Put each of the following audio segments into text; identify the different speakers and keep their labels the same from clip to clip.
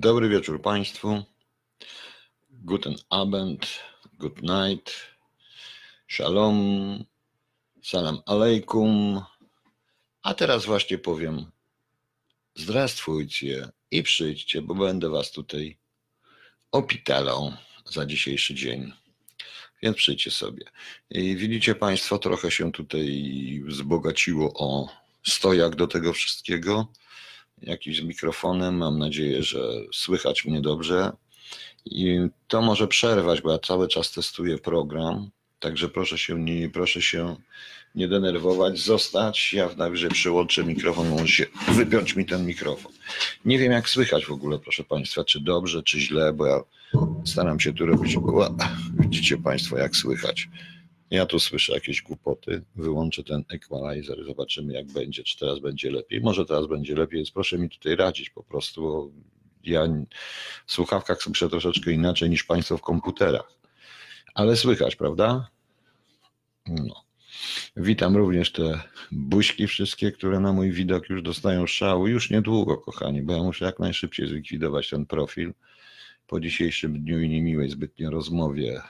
Speaker 1: Dobry wieczór Państwu. Guten Abend, good night, shalom, salam alaikum. A teraz właśnie powiem zdrastwujcie i przyjdźcie, bo będę Was tutaj opitalał za dzisiejszy dzień. Więc przyjdźcie sobie. I widzicie Państwo, trochę się tutaj wzbogaciło o stojak do tego wszystkiego jakiś z mikrofonem. Mam nadzieję, że słychać mnie dobrze. I to może przerwać, bo ja cały czas testuję program. Także proszę się nie, proszę się nie denerwować, zostać. Ja najwyżej przyłączę mikrofon, może się wypiąć mi ten mikrofon. Nie wiem, jak słychać w ogóle, proszę Państwa, czy dobrze, czy źle, bo ja staram się tu robić. Widzicie Państwo, jak słychać. Ja tu słyszę jakieś głupoty, wyłączę ten equalizer, zobaczymy jak będzie, czy teraz będzie lepiej. Może teraz będzie lepiej, więc proszę mi tutaj radzić po prostu, bo ja w słuchawkach słyszę troszeczkę inaczej niż Państwo w komputerach. Ale słychać, prawda? No. Witam również te buźki wszystkie, które na mój widok już dostają szału. Już niedługo, kochani, bo ja muszę jak najszybciej zlikwidować ten profil. Po dzisiejszym dniu i niemiłej zbytnio rozmowie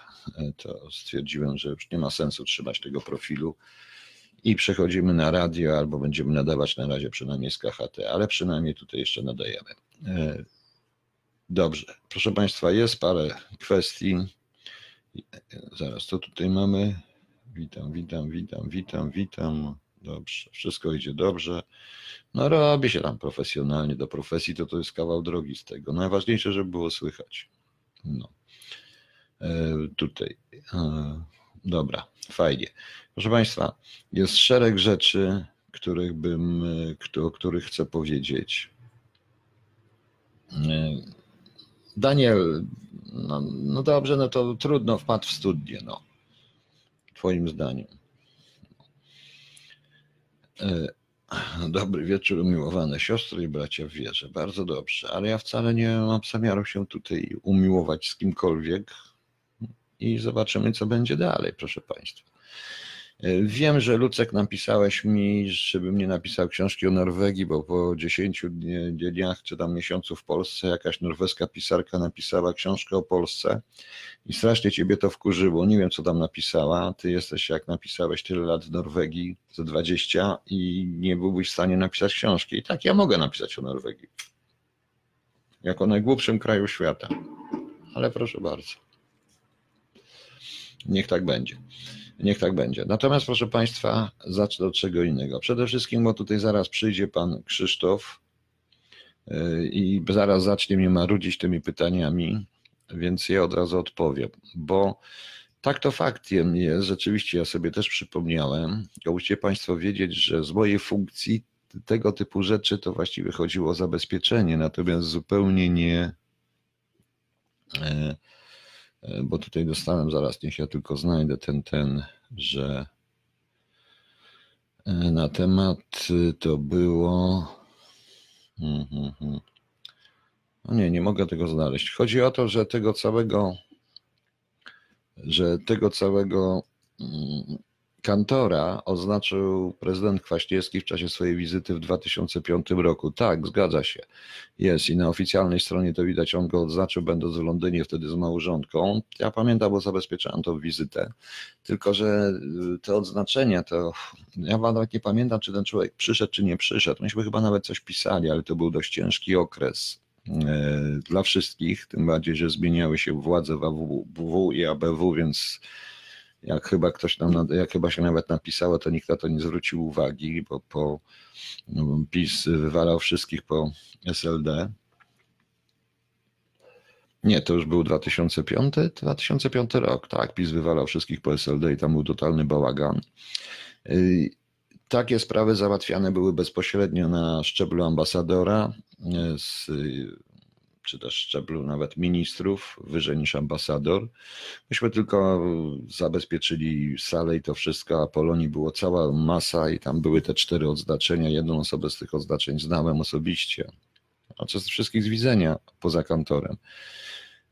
Speaker 1: to stwierdziłem, że już nie ma sensu trzymać tego profilu i przechodzimy na radio, albo będziemy nadawać na razie przynajmniej z KHT, ale przynajmniej tutaj jeszcze nadajemy. E, dobrze, proszę Państwa, jest parę kwestii. Zaraz, co tutaj mamy? Witam, witam, witam, witam, witam. Dobrze, wszystko idzie dobrze. No robi się tam profesjonalnie do profesji, to to jest kawał drogi z tego. Najważniejsze, żeby było słychać. No. E, tutaj. E, dobra, fajnie. Proszę Państwa, jest szereg rzeczy, których bym, o których chcę powiedzieć. E, Daniel, no, no dobrze, no to trudno wpadł w studnię, no. Twoim zdaniem. Dobry wieczór, umiłowane siostry i bracia w wierze. Bardzo dobrze, ale ja wcale nie mam zamiaru się tutaj umiłować z kimkolwiek i zobaczymy, co będzie dalej, proszę Państwa. E, wiem, że Lucek napisałeś mi, żebym nie napisał książki o Norwegii, bo po 10 dniach czy tam miesiącu w Polsce jakaś norweska pisarka napisała książkę o Polsce i strasznie ciebie to wkurzyło. Nie wiem, co tam napisała. Ty jesteś, jak napisałeś tyle lat w Norwegii, za 20 i nie byłbyś w stanie napisać książki. I tak ja mogę napisać o Norwegii. Jako najgłupszym kraju świata. Ale proszę bardzo. Niech tak będzie. Niech tak będzie. Natomiast, proszę Państwa, zacznę od czego innego. Przede wszystkim, bo tutaj zaraz przyjdzie Pan Krzysztof yy, i zaraz zacznie mnie marudzić tymi pytaniami, więc ja od razu odpowiem, bo tak to faktem jest, rzeczywiście ja sobie też przypomniałem, tylko musicie Państwo wiedzieć, że z mojej funkcji tego typu rzeczy to właściwie chodziło o zabezpieczenie, natomiast zupełnie nie yy, bo tutaj dostałem zaraz, niech ja tylko znajdę ten, ten, że e, na temat y, to było. Hmm, hmm, hmm. No nie, nie mogę tego znaleźć. Chodzi o to, że tego całego, że tego całego mm, kantora oznaczył prezydent Kwaśniewski w czasie swojej wizyty w 2005 roku. Tak, zgadza się. Jest i na oficjalnej stronie to widać, on go odznaczył będąc w Londynie wtedy z małżonką. Ja pamiętam, bo zabezpieczałem tą wizytę. Tylko, że y, te odznaczenia to, ja nawet nie pamiętam, czy ten człowiek przyszedł, czy nie przyszedł. Myśmy chyba nawet coś pisali, ale to był dość ciężki okres y, dla wszystkich, tym bardziej, że zmieniały się władze w AWW i ABW, więc jak chyba ktoś tam, jak chyba się nawet napisało, to nikt na to nie zwrócił uwagi, bo po no, PiS wywalał wszystkich po SLD. Nie, to już był 2005, 2005 rok, tak, PiS wywalał wszystkich po SLD i tam był totalny bałagan. takie sprawy załatwiane były bezpośrednio na szczeblu ambasadora, z, czy też szczeblu nawet ministrów, wyżej niż ambasador. Myśmy tylko zabezpieczyli salę i to wszystko, a Polonii było cała masa i tam były te cztery odznaczenia. Jedną osobę z tych odznaczeń znałem osobiście, a co z wszystkich z widzenia poza kantorem.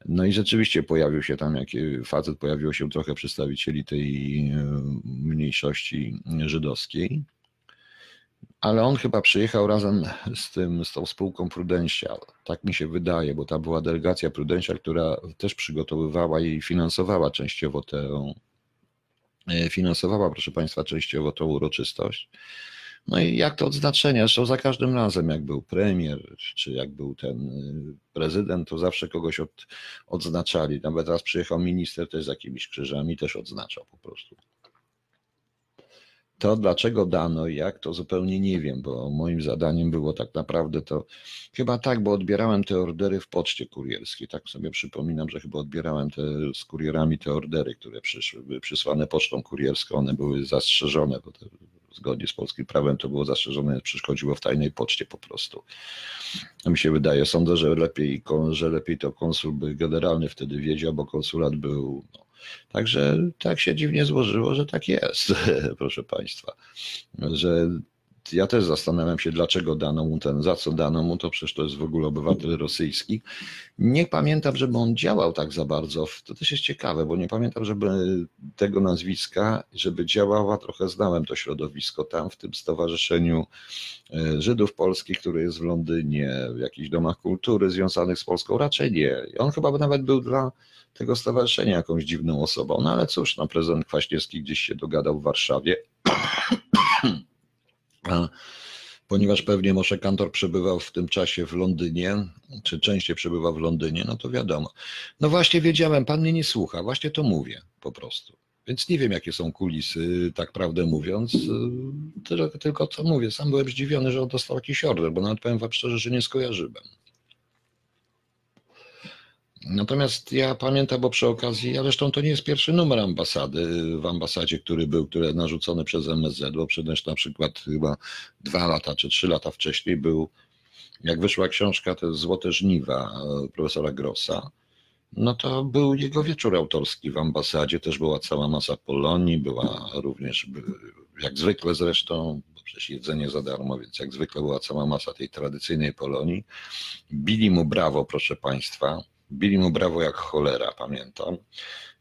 Speaker 1: No i rzeczywiście pojawił się tam, jak facet, pojawiło się trochę przedstawicieli tej e, mniejszości żydowskiej, ale on chyba przyjechał razem z tym, z tą spółką Prudential. Tak mi się wydaje, bo ta była delegacja Prudential, która też przygotowywała i finansowała częściowo tę, e, finansowała, proszę Państwa, częściowo tą uroczystość. No i jak to odznaczenia, zresztą za każdym razem, jak był premier, czy jak był ten y, prezydent, to zawsze kogoś od, odznaczali. Nawet raz przyjechał minister też z jakimiś krzyżami, też odznaczał po prostu. To dlaczego dano i jak, to zupełnie nie wiem, bo moim zadaniem było tak naprawdę to, chyba tak, bo odbierałem te ordery w poczcie kurierskiej, tak sobie przypominam, że chyba odbierałem te, z kurierami te ordery, które przyszły, przysłane pocztą kurierską, one były zastrzeżone, bo te zgodnie z polskim prawem to było zastrzeżone, przeszkodziło w tajnej poczcie po prostu. A mi się wydaje, sądzę, że lepiej, że lepiej to konsul generalny wtedy wiedział, bo konsulat był. No. Także tak się dziwnie złożyło, że tak jest, proszę Państwa, że ja też zastanawiam się, dlaczego dano mu ten, za co dano mu, to przecież to jest w ogóle obywatel rosyjski. Nie pamiętam, żeby on działał tak za bardzo, to też jest ciekawe, bo nie pamiętam, żeby tego nazwiska, żeby działała, trochę znałem to środowisko tam w tym stowarzyszeniu e, Żydów Polskich, które jest w Londynie, w jakichś domach kultury związanych z Polską, raczej nie. On chyba nawet był dla tego stowarzyszenia jakąś dziwną osobą, no ale cóż, no prezydent Kwaśniewski gdzieś się dogadał w Warszawie ponieważ pewnie Moshe Kantor przebywał w tym czasie w Londynie, czy częściej przebywał w Londynie, no to wiadomo. No właśnie wiedziałem, pan mnie nie słucha, właśnie to mówię po prostu. Więc nie wiem, jakie są kulisy, tak prawdę mówiąc. Tylko, tylko co mówię, sam byłem zdziwiony, że on dostał jakiś order, bo nawet powiem wam szczerze, że nie skojarzyłem. Natomiast ja pamiętam, bo przy okazji, a zresztą to nie jest pierwszy numer ambasady w ambasadzie, który był, który narzucony przez MSZ, bo przecież na przykład chyba dwa lata czy trzy lata wcześniej był, jak wyszła książka, to Złote Żniwa e, profesora Grossa, no to był jego wieczór autorski w ambasadzie, też była cała masa Polonii, była również, jak zwykle zresztą, bo przecież jedzenie za darmo, więc jak zwykle była cała masa tej tradycyjnej Polonii. Bili mu brawo, proszę Państwa, Bili mu brawo jak cholera, pamiętam.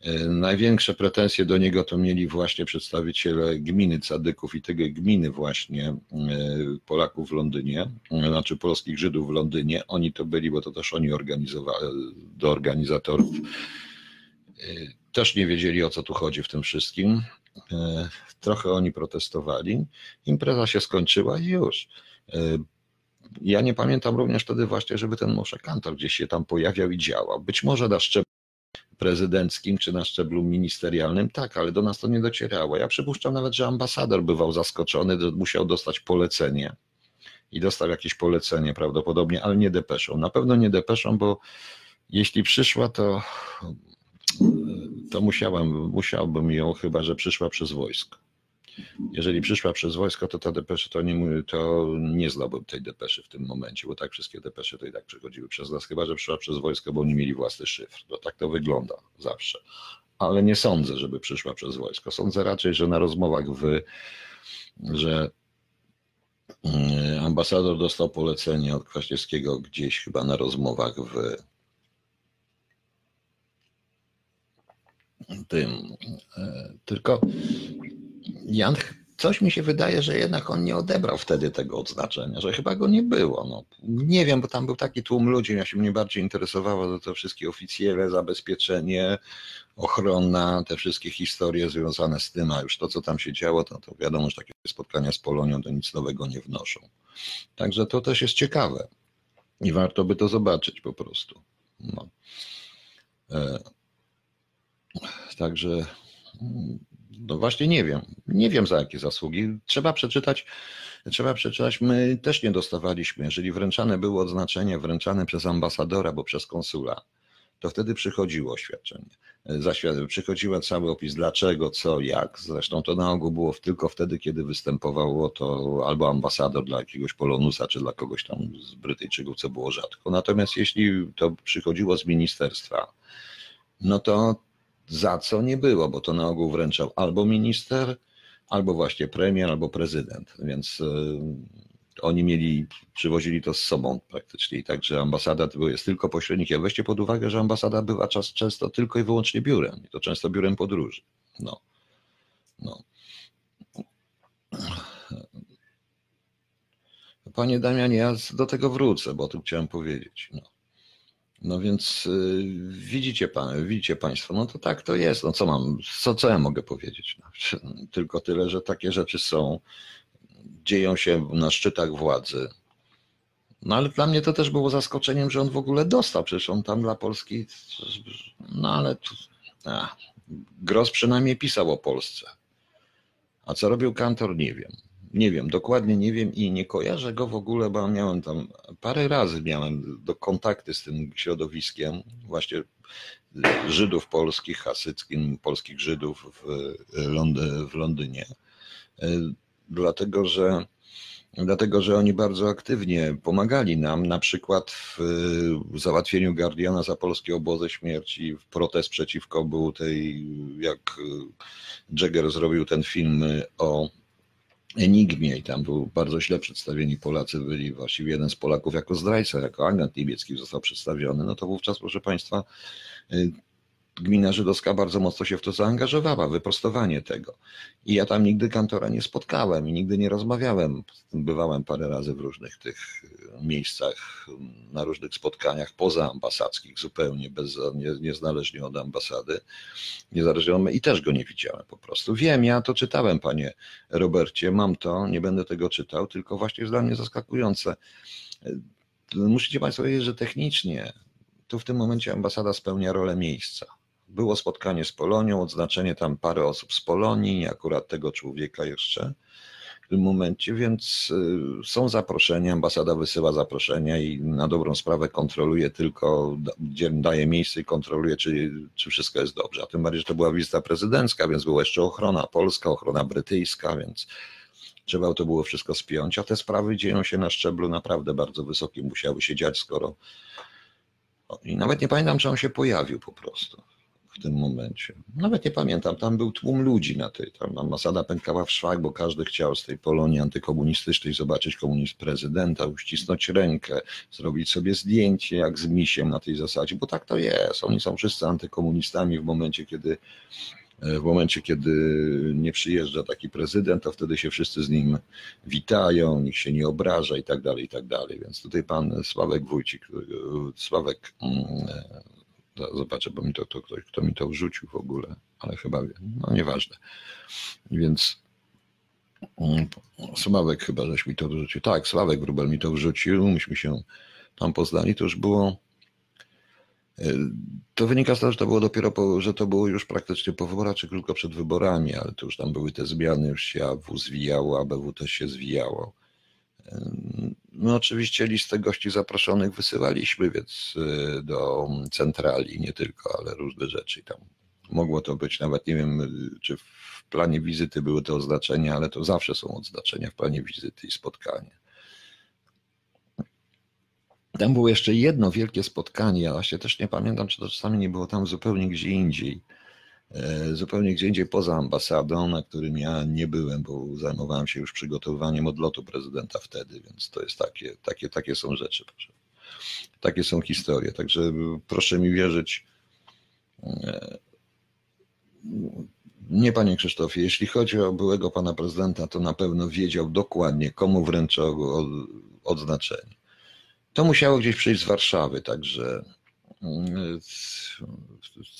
Speaker 1: E, największe pretensje do niego to mieli właśnie przedstawiciele gminy Cadyków i tego gminy właśnie e, Polaków w Londynie, e, znaczy polskich Żydów w Londynie. Oni to byli, bo to też oni organizowali, do organizatorów. Też nie wiedzieli o co tu chodzi w tym wszystkim. Trochę oni protestowali. Impreza się skończyła i już ja nie pamiętam również wtedy właśnie, żeby ten Moshe Kantor gdzieś się tam pojawiał i działał. Być może na szczeblu prezydenckim czy na szczeblu ministerialnym, tak, ale do nas to nie docierało. Ja przypuszczam nawet, że ambasador bywał zaskoczony, musiał dostać polecenie i dostał jakieś polecenie prawdopodobnie, ale nie depeszą. Na pewno nie depeszą, bo jeśli przyszła, to, to musiałbym ją, chyba że przyszła przez wojsko. Jeżeli przyszła przez wojsko, to ta depesze, to nie, to nie tej depeszy w tym momencie, bo tak wszystkie depesze to i tak przechodziły przez nas, chyba że przyszła przez wojsko, bo oni mieli własny szyfr. No tak to wygląda zawsze. Ale nie sądzę, żeby przyszła przez wojsko. Sądzę raczej, że na rozmowach w, że mm, ambasador dostał polecenie od Kwaśniewskiego gdzieś chyba na rozmowach w tym. E, tylko Jan, coś mi się wydaje, że jednak on nie odebrał wtedy tego odznaczenia, że chyba go nie było. No, nie wiem, bo tam był taki tłum ludzi, ja się mnie bardziej interesowało to wszystkie oficjele, zabezpieczenie, ochrona, te wszystkie historie związane z tym, a już to, co tam się działo, to, to wiadomo, że takie spotkania z Polonią to nic nowego nie wnoszą. Także to też jest ciekawe i warto by to zobaczyć po prostu. No. E, także mm, no właśnie nie wiem. Nie wiem za jakie zasługi. Trzeba przeczytać. Trzeba przeczytać. My też nie dostawaliśmy. Jeżeli wręczane było odznaczenie wręczane przez ambasadora, bo przez konsula, to wtedy przychodziło oświadczenie. Zaświad- przychodził cały opis dlaczego, co, jak. Zresztą to na ogół było tylko wtedy, kiedy występowało to albo ambasador dla jakiegoś Polonusa, czy dla kogoś tam z Brytyjczyków, co było rzadko. Natomiast jeśli to przychodziło z ministerstwa, no to za co nie było, bo to na ogół wręczał albo minister, albo właśnie premier, albo prezydent, więc y, oni mieli, przywozili to z sobą praktycznie także ambasada jest tylko pośrednikiem. Weźcie pod uwagę, że ambasada była czas, często tylko i wyłącznie biurem i to często biurem podróży. No. no. Panie Damianie, ja do tego wrócę, bo o tym chciałem powiedzieć. No. No więc y, widzicie, pan, widzicie Państwo, no to tak to jest. No co mam, co, co ja mogę powiedzieć? No, tylko tyle, że takie rzeczy są, dzieją się na szczytach władzy. No ale dla mnie to też było zaskoczeniem, że on w ogóle dostał. Przecież on tam dla Polski. No ale tu, a, Gross przynajmniej pisał o Polsce. A co robił kantor, nie wiem. Nie wiem, dokładnie nie wiem i nie kojarzę go w ogóle, bo miałem tam parę razy miałem do kontakty z tym środowiskiem, właśnie Żydów polskich, hasyckim, polskich Żydów w, Londy, w Londynie. Dlatego, że dlatego, że oni bardzo aktywnie pomagali nam, na przykład w załatwieniu Guardiana za polskie obozy śmierci, w protest przeciwko był tej, jak Jagger zrobił ten film o Enigmie i tam był bardzo źle przedstawieni Polacy, byli właściwie jeden z Polaków jako zdrajca, jako agent niemiecki został przedstawiony, no to wówczas, proszę Państwa, y, gmina żydowska bardzo mocno się w to zaangażowała, wyprostowanie tego. I ja tam nigdy kantora nie spotkałem i nigdy nie rozmawiałem. Bywałem parę razy w różnych tych miejscach, na różnych spotkaniach pozaambasadzkich, zupełnie bez, nie, niezależnie od ambasady. Niezależnie I też go nie widziałem po prostu. Wiem, ja to czytałem, panie Robercie, mam to, nie będę tego czytał, tylko właśnie jest dla mnie zaskakujące. Musicie Państwo wiedzieć, że technicznie tu w tym momencie ambasada spełnia rolę miejsca było spotkanie z Polonią, odznaczenie tam parę osób z Polonii, akurat tego człowieka jeszcze w tym momencie, więc y, są zaproszenia, ambasada wysyła zaproszenia i na dobrą sprawę kontroluje tylko, gdzie daje miejsce i kontroluje, czy, czy wszystko jest dobrze. A tym bardziej, że to była wizyta prezydencka, więc była jeszcze ochrona polska, ochrona brytyjska, więc trzeba to było wszystko spiąć, a te sprawy dzieją się na szczeblu naprawdę bardzo wysokim, musiały się dziać, skoro i nawet nie pamiętam, czy on się pojawił po prostu w tym momencie. Nawet nie pamiętam, tam był tłum ludzi na tej, tam ambasada pękała w szwach, bo każdy chciał z tej Polonii antykomunistycznej zobaczyć komunizm prezydenta, uścisnąć rękę, zrobić sobie zdjęcie jak z misiem na tej zasadzie, bo tak to jest. Oni są wszyscy antykomunistami w momencie, kiedy w momencie, kiedy nie przyjeżdża taki prezydent, to wtedy się wszyscy z nim witają, nikt się nie obraża i tak dalej, i tak dalej. Więc tutaj pan Sławek Wójcik, Sławek mm, Zobaczę, bo mi to, to ktoś, kto mi to wrzucił w ogóle, ale chyba. No nieważne. Więc mm, Sławek chyba, żeś mi to wrzucił. Tak, Sławek Wróbel mi to wrzucił. Myśmy się tam poznali. To już było. E, to wynika z tego, że to było dopiero, po, że to było już praktycznie po wyborach, czy tylko przed wyborami, ale to już tam były te zmiany, już się AW zwijało, ABW też się zwijało. No oczywiście listę gości zaproszonych wysyłaliśmy, więc y, do centrali nie tylko, ale różne rzeczy tam. Mogło to być nawet, nie wiem, czy w planie wizyty były te oznaczenia, ale to zawsze są oznaczenia w planie wizyty i spotkania. Tam było jeszcze jedno wielkie spotkanie, ja właśnie też nie pamiętam, czy to czasami nie było tam zupełnie gdzie indziej zupełnie gdzie indziej poza ambasadą, na którym ja nie byłem, bo zajmowałem się już przygotowywaniem odlotu prezydenta wtedy, więc to jest takie, takie, takie są rzeczy. Proszę. Takie są historie. Także proszę mi wierzyć. E, nie, panie Krzysztofie, jeśli chodzi o byłego pana prezydenta, to na pewno wiedział dokładnie, komu wręczał odznaczenie. To musiało gdzieś przyjść z Warszawy, także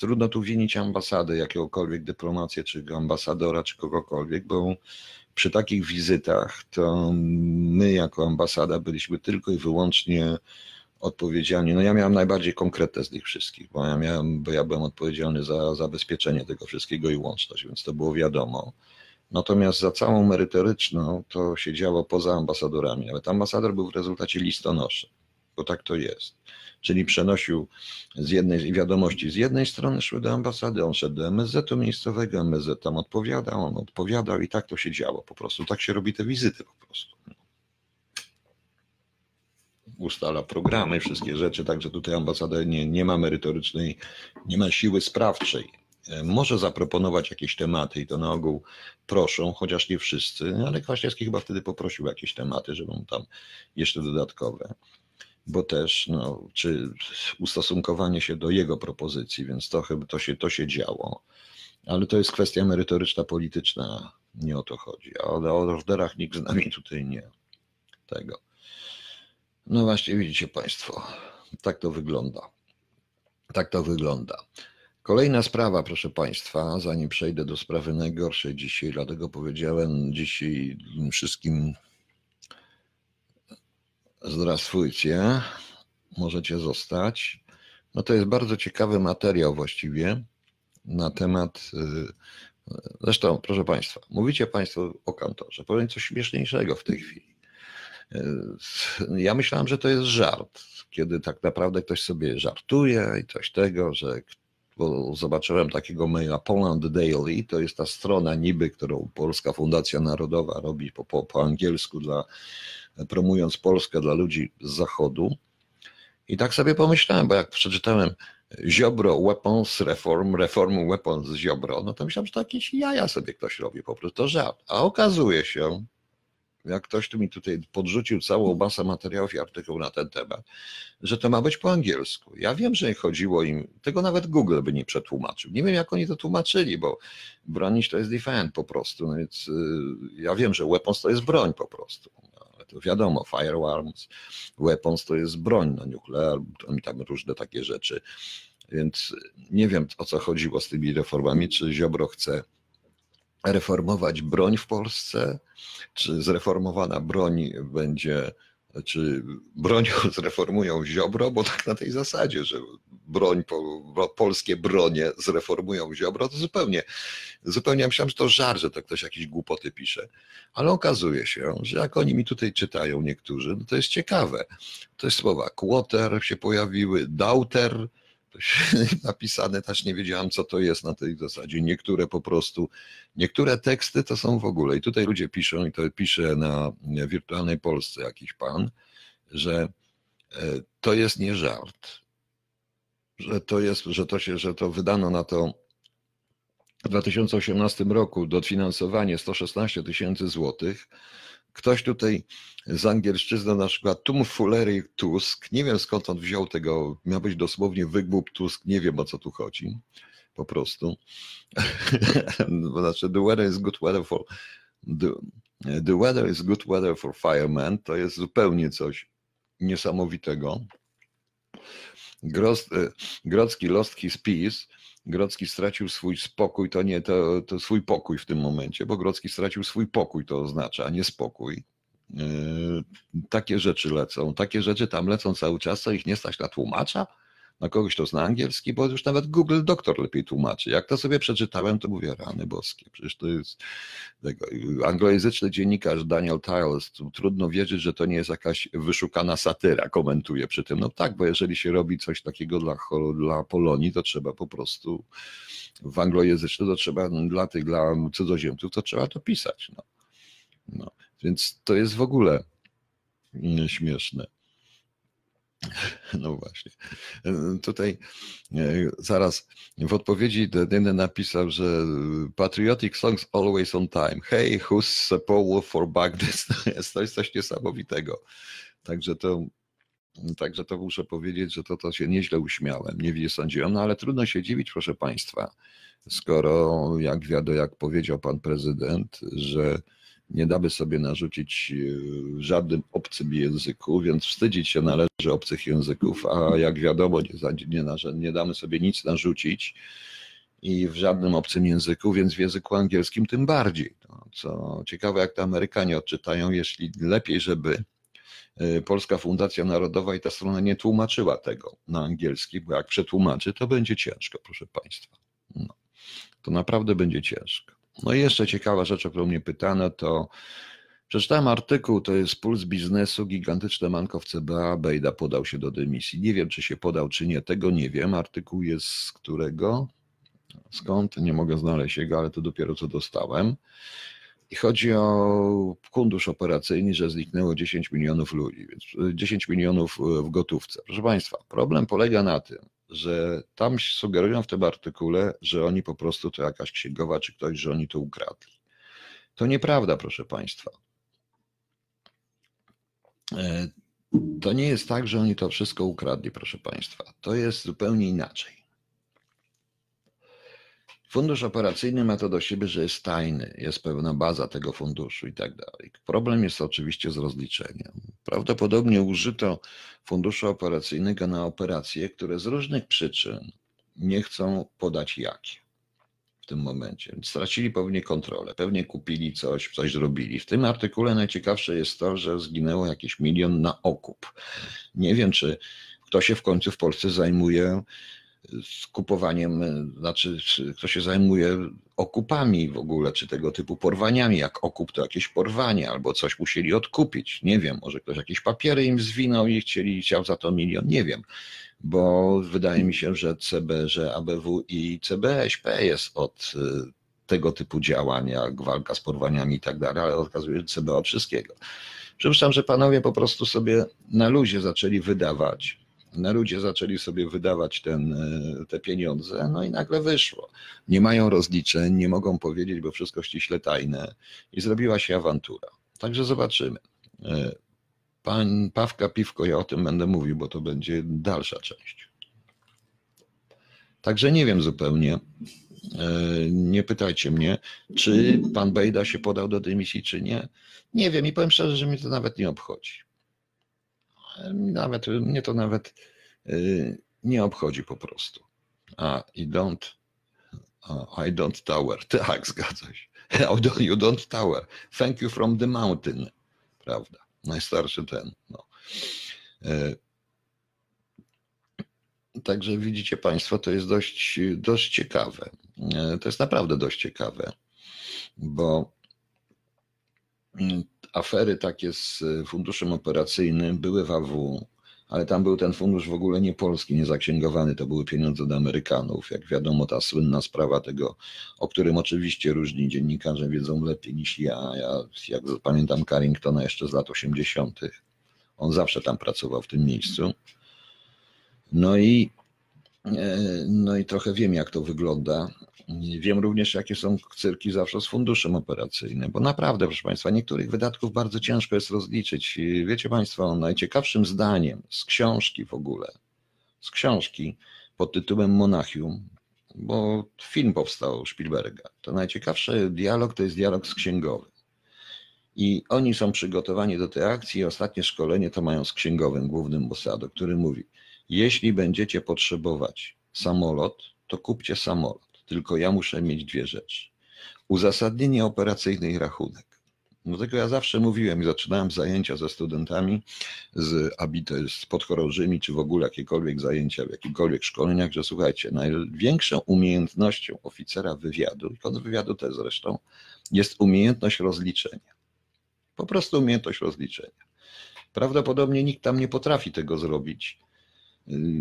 Speaker 1: trudno tu winić ambasady, jakiegokolwiek dyplomację, czy ambasadora, czy kogokolwiek, bo przy takich wizytach to my jako ambasada byliśmy tylko i wyłącznie odpowiedzialni. No ja miałem najbardziej konkretne z nich wszystkich, bo ja, miałem, bo ja byłem odpowiedzialny za zabezpieczenie tego wszystkiego i łączność, więc to było wiadomo. Natomiast za całą merytoryczną to się działo poza ambasadorami. Nawet ambasador był w rezultacie listonoszem bo tak to jest. Czyli przenosił z jednej wiadomości z jednej strony szły do ambasady, on szedł do MSZ-u miejscowego, MSZ tam odpowiadał, on odpowiadał i tak to się działo po prostu. Tak się robi te wizyty po prostu. Ustala programy, wszystkie rzeczy, także tutaj ambasada nie, nie ma merytorycznej, nie ma siły sprawczej. E, Może zaproponować jakieś tematy i to na ogół proszą, chociaż nie wszyscy, ale Kwaśniewski chyba wtedy poprosił jakieś tematy, żeby mu tam jeszcze dodatkowe bo też no, czy ustosunkowanie się do jego propozycji, więc to chyba to się, to się działo. Ale to jest kwestia merytoryczna, polityczna, nie o to chodzi. Ale o orderach nikt z nami tutaj nie tego. No właśnie, widzicie Państwo, tak to wygląda. Tak to wygląda. Kolejna sprawa, proszę Państwa, zanim przejdę do sprawy najgorszej dzisiaj, dlatego powiedziałem dzisiaj wszystkim Zdrastwujcie, możecie zostać. No to jest bardzo ciekawy materiał właściwie na temat. y, Zresztą, proszę Państwa, mówicie Państwo o kantorze. Powiem coś śmieszniejszego w tej chwili. Y, Ja myślałem, że to jest żart, kiedy tak naprawdę ktoś sobie żartuje i coś tego, że bo zobaczyłem takiego maila Poland Daily, to jest ta strona niby, którą Polska Fundacja Narodowa robi po, po, po angielsku dla promując Polskę dla ludzi z zachodu. I tak sobie pomyślałem, bo jak przeczytałem Ziobro Weapons Reform, Reform Weapons Ziobro, no to myślałem, że to jakieś jaja sobie ktoś robi, po prostu to żart. A okazuje się, jak ktoś tu mi tutaj podrzucił całą masę materiałów i artykułów na ten temat, że to ma być po angielsku. Ja wiem, że chodziło im, tego nawet Google by nie przetłumaczył. Nie wiem, jak oni to tłumaczyli, bo bronić to jest defend po prostu, no więc y, ja wiem, że weapons to jest broń po prostu to wiadomo, firearms, weapons to jest broń, no nuclear, i tam różne takie rzeczy. Więc nie wiem o co chodziło z tymi reformami, czy Ziobro chce reformować broń w Polsce, czy zreformowana broń będzie, czy broń zreformują Ziobro, bo tak na tej zasadzie, że broń, po, polskie bronie zreformują Ziobro, to zupełnie, zupełnie ja myślałem, że to żart, że to ktoś jakieś głupoty pisze, ale okazuje się, że jak oni mi tutaj czytają niektórzy, no to jest ciekawe. To jest słowa quarter się pojawiły, dauter, napisane, też nie wiedziałam, co to jest na tej zasadzie. Niektóre po prostu, niektóre teksty to są w ogóle. I tutaj ludzie piszą, i to pisze na wirtualnej Polsce jakiś pan, że to jest nie żart. Że to jest, że to się, że to wydano na to w 2018 roku dofinansowanie 116 tysięcy złotych. Ktoś tutaj z angielszczyzny, na przykład Tumfulery Tusk, nie wiem skąd on wziął tego, miał być dosłownie wygłup Tusk, nie wiem o co tu chodzi, po prostu. znaczy, the weather is good weather for the, the weather is good weather for firemen, to jest zupełnie coś niesamowitego. Groz, Grodzki lost his peace, Grodzki stracił swój spokój, to nie to, to swój pokój w tym momencie, bo Grodzki stracił swój pokój, to oznacza, a nie spokój. Yy, takie rzeczy lecą, takie rzeczy tam lecą cały czas, co ich nie stać na tłumacza, na kogoś, kto zna angielski, bo już nawet Google doktor lepiej tłumaczy. Jak to sobie przeczytałem, to mówię, rany boskie, przecież to jest tego, anglojęzyczny dziennikarz Daniel Tiles, trudno wierzyć, że to nie jest jakaś wyszukana satyra, komentuje przy tym. No tak, bo jeżeli się robi coś takiego dla, dla Polonii, to trzeba po prostu w anglojęzyczny, to trzeba dla tych, dla cudzoziemców, to trzeba to pisać. No. No. Więc to jest w ogóle śmieszne. No właśnie. Tutaj zaraz w odpowiedzi jeden napisał, że patriotic songs always on time. Hey, who's the power for Baghdad? To jest, jest coś niesamowitego. Także to, także to muszę powiedzieć, że to, to się nieźle uśmiałem, nie sądziłem, no ale trudno się dziwić, proszę Państwa, skoro jak wiadomo, jak powiedział pan prezydent, że nie damy sobie narzucić w żadnym obcym języku, więc wstydzić się należy obcych języków, a jak wiadomo, nie, nie, nie damy sobie nic narzucić i w żadnym obcym języku, więc w języku angielskim tym bardziej. No, co ciekawe, jak to Amerykanie odczytają, jeśli lepiej, żeby Polska Fundacja Narodowa i ta strona nie tłumaczyła tego na angielski, bo jak przetłumaczy, to będzie ciężko, proszę Państwa. No, to naprawdę będzie ciężko. No i jeszcze ciekawa rzecz, o którą mnie pytano, to Przeczytałem artykuł, to jest Puls Biznesu, gigantyczne manko w CBA, Bejda podał się do dymisji. Nie wiem, czy się podał, czy nie, tego nie wiem. Artykuł jest z którego? Skąd? Nie mogę znaleźć jego, ale to dopiero co dostałem. I chodzi o fundusz operacyjny, że zniknęło 10 milionów ludzi, więc 10 milionów w gotówce. Proszę Państwa, problem polega na tym, że tam sugerują w tym artykule, że oni po prostu to jakaś księgowa czy ktoś, że oni to ukradli. To nieprawda, proszę Państwa. E, to nie jest tak, że oni to wszystko ukradli, proszę Państwa. To jest zupełnie inaczej. Fundusz operacyjny ma to do siebie, że jest tajny, jest pewna baza tego funduszu i tak dalej. Problem jest oczywiście z rozliczeniem. Prawdopodobnie użyto funduszu operacyjnego na operacje, które z różnych przyczyn nie chcą podać jakie w tym momencie. Stracili pewnie kontrolę, pewnie kupili coś, coś zrobili. W tym artykule najciekawsze jest to, że zginęło jakiś milion na okup. Nie wiem, czy kto się w końcu w Polsce zajmuje z kupowaniem, znaczy kto się zajmuje okupami w ogóle, czy tego typu porwaniami, jak okup to jakieś porwanie, albo coś musieli odkupić, nie wiem, może ktoś jakieś papiery im zwinął i chcieli, chciał za to milion, nie wiem, bo wydaje mi się, że CB, że ABW i CBSP jest od y, tego typu działań, jak walka z porwaniami i tak dalej, ale okazuje się, że CB od wszystkiego. Przypuszczam, że panowie po prostu sobie na luzie zaczęli wydawać na ludzie zaczęli sobie wydawać ten, e, te pieniądze, no i nagle wyszło. Nie mają rozliczeń, nie mogą powiedzieć, bo wszystko ściśle tajne i zrobiła się awantura. Także zobaczymy. E, pan Pawka Piwko, ja o tym będę mówił, bo to będzie dalsza część. Także nie wiem zupełnie. E, nie pytajcie mnie, czy pan Bejda się podał do dymisji, czy nie. Nie wiem i powiem szczerze, że mnie to nawet nie obchodzi. Nawet mnie to nawet y, nie obchodzi po prostu. A i don't, I don't tower. Tak, zgadza się. You don't tower. Thank you from the mountain. Prawda. Najstarszy ten. No. Y, także widzicie Państwo, to jest dość, dość ciekawe. Y, to jest naprawdę dość ciekawe, bo afery takie z e, funduszem operacyjnym były w AW, ale tam był ten fundusz w ogóle nie polski, nie zaksięgowany, to były pieniądze od Amerykanów. Jak wiadomo, ta słynna sprawa tego, o którym oczywiście różni dziennikarze wiedzą lepiej niż ja. ja jak pamiętam Carringtona jeszcze z lat 80., on zawsze tam pracował w tym miejscu. No i, no i trochę wiem, jak to wygląda. Wiem również, jakie są cyrki zawsze z funduszem operacyjnym, bo naprawdę, proszę Państwa, niektórych wydatków bardzo ciężko jest rozliczyć. Wiecie Państwo, najciekawszym zdaniem z książki w ogóle, z książki pod tytułem Monachium, bo film powstał Spielberga, to najciekawszy dialog to jest dialog z księgowym. I oni są przygotowani do tej akcji. Ostatnie szkolenie to mają z księgowym, głównym Mossadu, który mówi: Jeśli będziecie potrzebować samolot, to kupcie samolot. Tylko ja muszę mieć dwie rzeczy. Uzasadnienie operacyjne i rachunek. No tego ja zawsze mówiłem i zaczynałem zajęcia ze studentami z, z podchorążymi, czy w ogóle jakiekolwiek zajęcia w jakichkolwiek szkoleniach, że słuchajcie, największą umiejętnością oficera wywiadu, i kontrwywiadu też zresztą, jest umiejętność rozliczenia. Po prostu umiejętność rozliczenia. Prawdopodobnie nikt tam nie potrafi tego zrobić.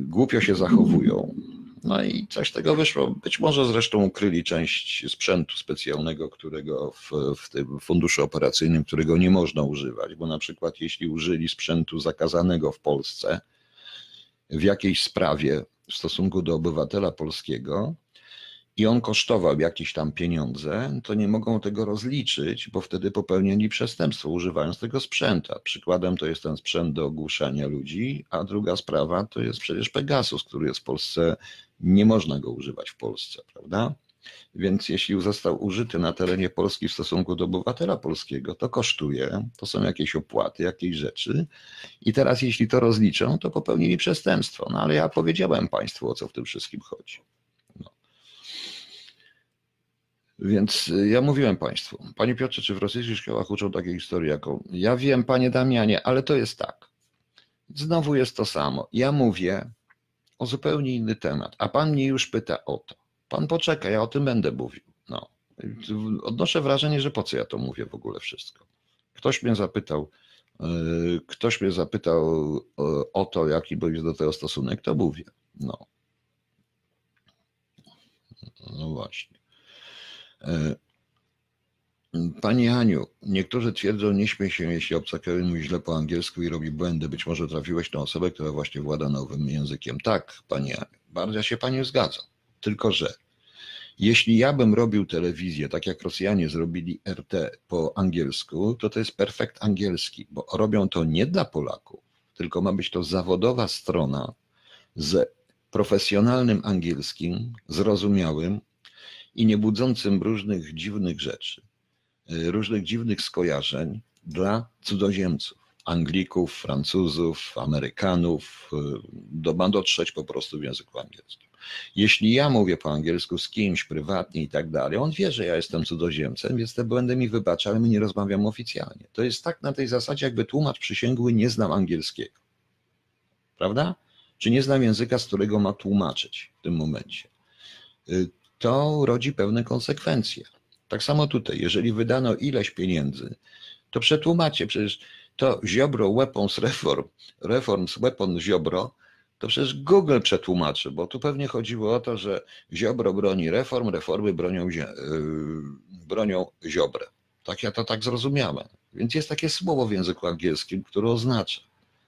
Speaker 1: Głupio się zachowują no i coś tego wyszło. Być może zresztą ukryli część sprzętu specjalnego, którego w, w tym funduszu operacyjnym, którego nie można używać, bo na przykład jeśli użyli sprzętu zakazanego w Polsce w jakiejś sprawie w stosunku do obywatela polskiego, i on kosztował jakieś tam pieniądze, to nie mogą tego rozliczyć, bo wtedy popełnili przestępstwo używając tego sprzętu. Przykładem to jest ten sprzęt do ogłuszania ludzi, a druga sprawa to jest przecież Pegasus, który jest w Polsce, nie można go używać w Polsce, prawda? Więc jeśli został użyty na terenie Polski w stosunku do obywatela polskiego, to kosztuje, to są jakieś opłaty, jakieś rzeczy. I teraz, jeśli to rozliczą, to popełnili przestępstwo. No ale ja powiedziałem Państwu, o co w tym wszystkim chodzi. Więc y, ja mówiłem Państwu, Panie Piotrze, czy w rosyjskich szkołach uczą takiej historii jaką? Ja wiem, Panie Damianie, ale to jest tak. Znowu jest to samo. Ja mówię o zupełnie inny temat, a Pan mnie już pyta o to. Pan poczeka, ja o tym będę mówił. No. Odnoszę wrażenie, że po co ja to mówię w ogóle wszystko. Ktoś mnie zapytał, yy, ktoś mnie zapytał yy, o to, jaki będzie do tego stosunek, to mówię. No. No właśnie. Yy, Pani Aniu, niektórzy twierdzą, nie śmiej się, jeśli obcokrajowy mówi źle po angielsku i robi błędy. Być może trafiłeś na osobę, która właśnie włada nowym językiem. Tak, Pani Aniu, bardzo się Pani zgadzam. Tylko, że jeśli ja bym robił telewizję, tak jak Rosjanie zrobili RT po angielsku, to to jest perfekt angielski, bo robią to nie dla Polaków, tylko ma być to zawodowa strona z profesjonalnym angielskim, zrozumiałym i nie budzącym różnych dziwnych rzeczy, różnych dziwnych skojarzeń dla cudzoziemców. Anglików, Francuzów, Amerykanów, do, ma dotrzeć po prostu w języku angielskim. Jeśli ja mówię po angielsku z kimś prywatnie i tak dalej, on wie, że ja jestem cudzoziemcem, więc te błędy mi wybacza, ale my nie rozmawiamy oficjalnie. To jest tak na tej zasadzie, jakby tłumacz przysięgły nie znam angielskiego. Prawda? Czy nie znam języka, z którego ma tłumaczyć w tym momencie. To rodzi pewne konsekwencje. Tak samo tutaj, jeżeli wydano ileś pieniędzy, to przetłumacie, przecież to Ziobro Weapons Reform, Reforms Weapon Ziobro, to przecież Google przetłumaczy, bo tu pewnie chodziło o to, że Ziobro broni reform, reformy bronią, yy, bronią. Tak ja to tak zrozumiałem. Więc jest takie słowo w języku angielskim, które oznacza,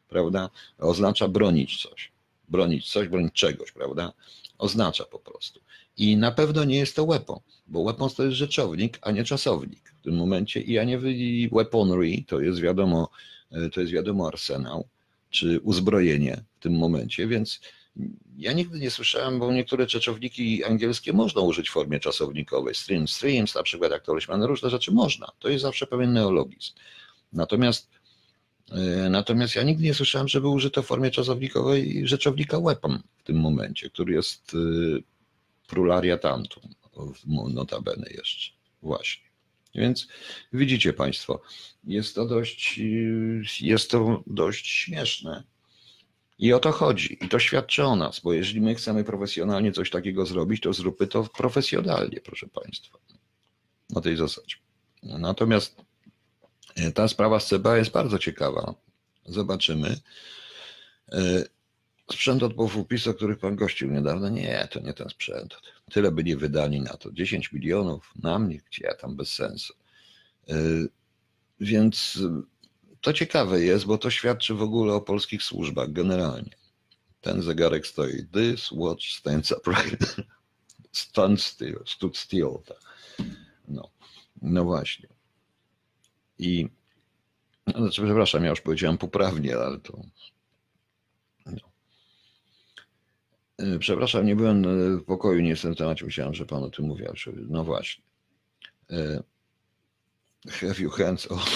Speaker 1: prawda? Oznacza bronić coś. Bronić coś, bronić czegoś, prawda? Oznacza po prostu. I na pewno nie jest to weapon, bo weapons to jest rzeczownik, a nie czasownik w tym momencie. I ja nie weaponry to jest wiadomo, to jest wiadomo arsenał czy uzbrojenie w tym momencie, więc ja nigdy nie słyszałem, bo niektóre rzeczowniki angielskie można użyć w formie czasownikowej. Stream, streams, na przykład jak to Leśman, różne rzeczy można. To jest zawsze pewien neologizm. Natomiast Natomiast ja nigdy nie słyszałem, żeby użyto w formie czasownikowej rzeczownika weapon w tym momencie, który jest prularia tantum, notabene jeszcze, właśnie. Więc widzicie Państwo, jest to dość, jest to dość śmieszne. I o to chodzi. I to świadczy o nas, bo jeżeli my chcemy profesjonalnie coś takiego zrobić, to zróbmy to profesjonalnie, proszę Państwa. Na tej zasadzie. Natomiast ta sprawa z CBA jest bardzo ciekawa. Zobaczymy. Sprzęt od POWPIS, o których pan gościł niedawno, nie, to nie ten sprzęt. Tyle by nie wydali na to. 10 milionów na mnie, gdzie ja tam bez sensu. Więc to ciekawe jest, bo to świadczy w ogóle o polskich służbach generalnie. Ten zegarek stoi. This watch stands upright. Stand still, stood still. Tak. No. no właśnie. I znaczy, przepraszam, ja już powiedziałem poprawnie, ale to Przepraszam, nie byłem w pokoju, nie jestem w temacie, myślałem, że pan o tym mówił. No właśnie. Have you hands on...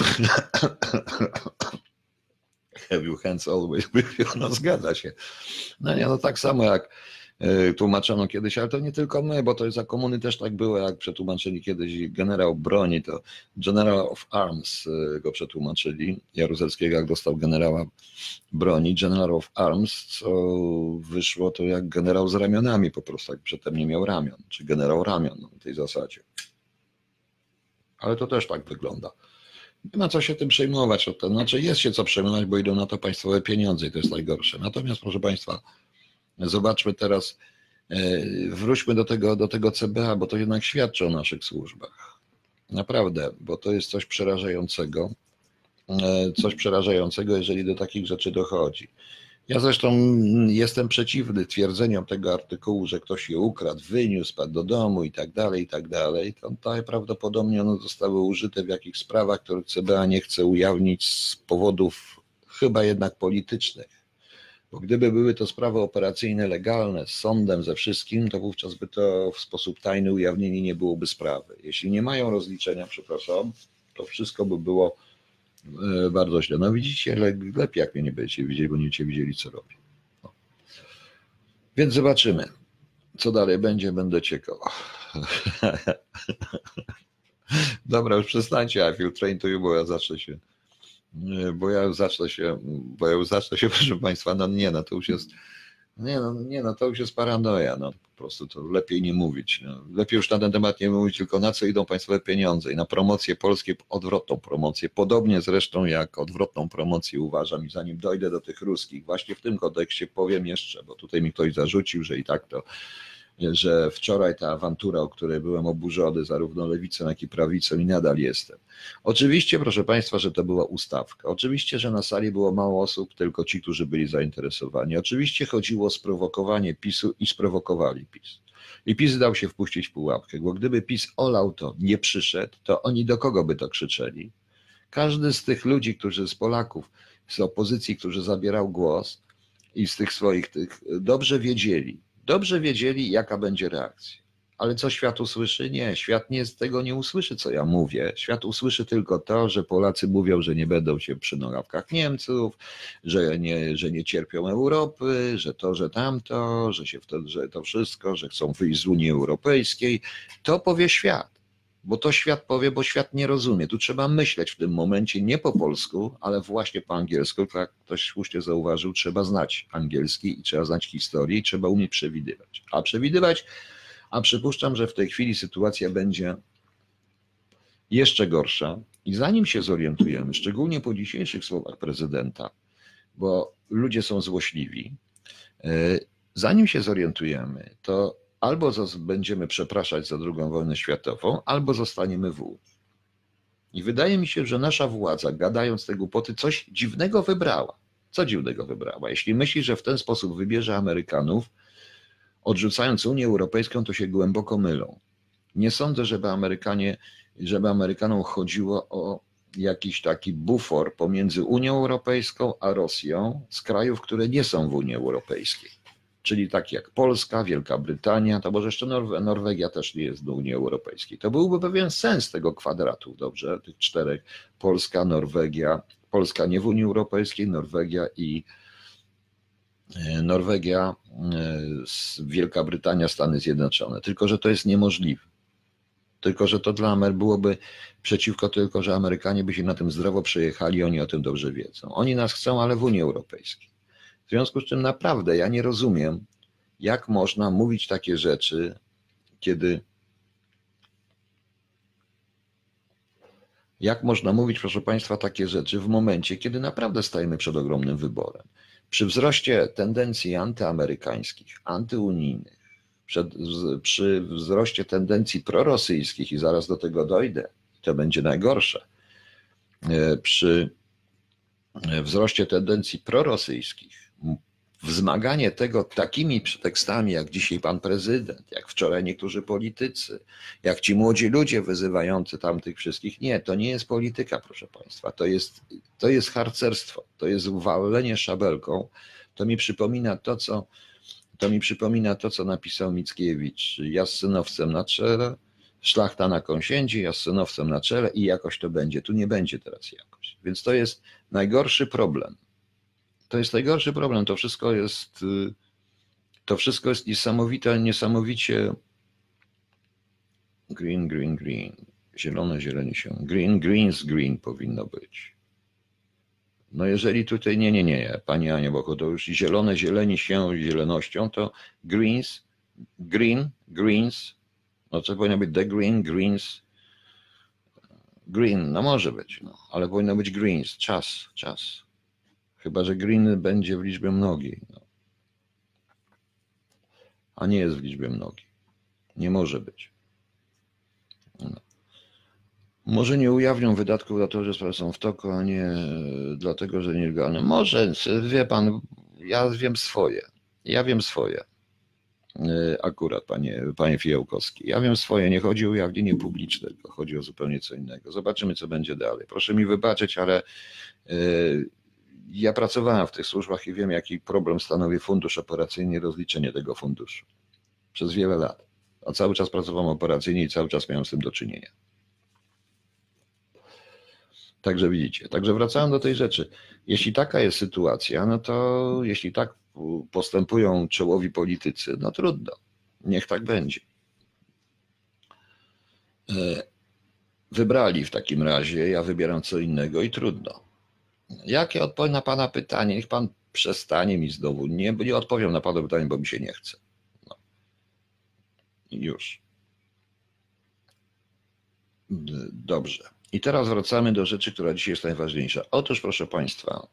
Speaker 1: Have you hands always with you? No zgadza się. No nie, no tak samo jak tłumaczono kiedyś, ale to nie tylko my, bo to za komuny też tak było, jak przetłumaczyli kiedyś generał broni, to General of Arms go przetłumaczyli, Jaruzelskiego jak dostał generała broni, General of Arms, co wyszło to jak generał z ramionami po prostu, jak przedtem nie miał ramion, czy generał ramion w tej zasadzie. Ale to też tak wygląda. Nie ma co się tym przejmować. Znaczy jest się co przejmować, bo idą na to państwowe pieniądze i to jest najgorsze. Natomiast proszę Państwa, Zobaczmy teraz, wróćmy do tego, do tego CBA, bo to jednak świadczy o naszych służbach. Naprawdę, bo to jest coś przerażającego. Coś przerażającego, jeżeli do takich rzeczy dochodzi. Ja zresztą jestem przeciwny twierdzeniom tego artykułu, że ktoś je ukradł, wyniósł, padł do domu i tak dalej, i tak dalej. To prawdopodobnie one zostały użyte w jakichś sprawach, których CBA nie chce ujawnić z powodów chyba jednak politycznych bo gdyby były to sprawy operacyjne legalne, z sądem, ze wszystkim, to wówczas by to w sposób tajny ujawnienie nie byłoby sprawy. Jeśli nie mają rozliczenia, przepraszam, to wszystko by było e, bardzo źle. No widzicie, lepiej jak mnie nie będziecie widzieli, bo nie będziecie widzieli, co robię. No. Więc zobaczymy, co dalej będzie, będę ciekaw. Dobra, już przestańcie, I feel train to you, bo ja zacznę się bo ja zacznę się, bo ja zacznę się, proszę Państwa, no nie, no to już jest, Nie no, nie no, to już jest paranoja, no po prostu to lepiej nie mówić. No. Lepiej już na ten temat nie mówić, tylko na co idą państwowe pieniądze i na promocję polskie, odwrotną promocję, podobnie zresztą jak odwrotną promocję uważam i zanim dojdę do tych ruskich, właśnie w tym kontekście powiem jeszcze, bo tutaj mi ktoś zarzucił, że i tak to że wczoraj ta awantura, o której byłem oburzony, zarówno lewicą, jak i prawicą, i nadal jestem. Oczywiście, proszę Państwa, że to była ustawka. Oczywiście, że na sali było mało osób, tylko ci, którzy byli zainteresowani. Oczywiście chodziło o sprowokowanie PiSu i sprowokowali PiS. I PiS dał się wpuścić w pułapkę, bo gdyby PiS olał to, nie przyszedł, to oni do kogo by to krzyczeli? Każdy z tych ludzi, którzy z Polaków, z opozycji, którzy zabierał głos i z tych swoich, tych dobrze wiedzieli, dobrze wiedzieli, jaka będzie reakcja. Ale co świat usłyszy? Nie, świat nie z tego nie usłyszy, co ja mówię. Świat usłyszy tylko to, że Polacy mówią, że nie będą się przy nogawkach Niemców, że nie, że nie cierpią Europy, że to, że tamto, że, się wtedy, że to wszystko, że chcą wyjść z Unii Europejskiej. To powie świat. Bo to świat powie, bo świat nie rozumie. Tu trzeba myśleć w tym momencie nie po polsku, ale właśnie po angielsku. Jak ktoś słusznie zauważył, trzeba znać angielski i trzeba znać historię i trzeba umieć przewidywać. A przewidywać a przypuszczam, że w tej chwili sytuacja będzie jeszcze gorsza. I zanim się zorientujemy, szczególnie po dzisiejszych słowach prezydenta, bo ludzie są złośliwi, e, zanim się zorientujemy, to albo będziemy przepraszać za II wojnę światową, albo zostaniemy w. I wydaje mi się, że nasza władza, gadając te głupoty, coś dziwnego wybrała. Co dziwnego wybrała? Jeśli myśli, że w ten sposób wybierze Amerykanów, odrzucając Unię Europejską, to się głęboko mylą. Nie sądzę, żeby Amerykanie, żeby Amerykanom chodziło o jakiś taki bufor pomiędzy Unią Europejską a Rosją z krajów, które nie są w Unii Europejskiej. Czyli takie jak Polska, Wielka Brytania, to może jeszcze Norwe Norwegia też nie jest do Unii Europejskiej. To byłby pewien sens tego kwadratu, dobrze, tych czterech, Polska, Norwegia, Polska nie w Unii Europejskiej, Norwegia i, E, Norwegia, e, Wielka Brytania, Stany Zjednoczone. Tylko, że to jest niemożliwe. Tylko, że to dla Amer byłoby przeciwko tylko, że Amerykanie by się na tym zdrowo przejechali, oni o tym dobrze wiedzą. Oni nas chcą, ale w Unii Europejskiej. Związku z czym naprawdę ja nie rozumiem, jak można mówić takie rzeczy, kiedy. Jak można mówić, proszę Państwa, takie rzeczy w momencie, kiedy naprawdę stajemy przed ogromnym wyborem. Przy wzroście tendencji antyamerykańskich, antyunijnych, przed, przy wzroście tendencji prorosyjskich, i zaraz do tego dojdę, to będzie najgorsze, e, przy wzroście tendencji prorosyjskich, wzmaganie tego takimi pretekstami, jak dzisiaj pan prezydent, jak wczoraj niektórzy politycy, jak ci młodzi ludzie wyzywający tamtych wszystkich. Nie, to nie jest polityka, proszę państwa. To jest, to jest harcerstwo, to jest walenie szabelką. To mi przypomina to, co to mi przypomina to, co napisał Mickiewicz. Ja z synowcem na czele, szlachta na kąsiędzie, ja z synowcem na czele i jakoś to będzie. Tu nie będzie teraz jakoś. Więc to jest najgorszy problem to jest najgorszy problem. To wszystko jest, y, to wszystko jest niesamowite, niesamowicie green, green, green. Zielone, zieleni się. Green, greens, green powinno być. No jeżeli tutaj, nie, nie, nie, Pani Ania, bo to już zielone, zieleni się zielenością, to greens, green, greens, no co powinno być the green, greens, green, no może być, no, ale powinno być greens, czas, czas. Chyba, że green będzie w liczbie mnogiej. No. A nie jest w liczbie mnogiej. Nie może być. No. Może nie ujawnią wydatków dlatego, że sprawy są w toku, a nie dlatego, że nielegalne. Może, wie pan, ja wiem swoje. Ja wiem swoje. E, akurat, panie, panie Fijałkowski. Ja wiem swoje, nie chodzi o ujawnienie publiczne, chodzi o zupełnie co innego. Zobaczymy, co będzie dalej. Proszę mi wybaczyć, ale e, ja pracowałem w tych służbach i wiem, jaki problem stanowi fundusz operacyjny i rozliczenie tego funduszu. Przez wiele lat. A cały czas pracowałem operacyjnie i cały czas miałem z tym do czynienia. Także widzicie. Także wracając do tej rzeczy. Jeśli taka jest sytuacja, no to jeśli tak postępują czołowi politycy, no trudno. Niech tak będzie. E, wybrali w takim razie, ja wybieram co innego i trudno. Jakie odpowiem na Pana pytanie? Niech Pan przestanie mi znowu, nie, nie odpowiem na Pana pytanie, bo mi się nie chce. No. Już. Dobrze. I teraz wracamy do rzeczy, która dzisiaj jest najważniejsza. Otóż, proszę Państwa,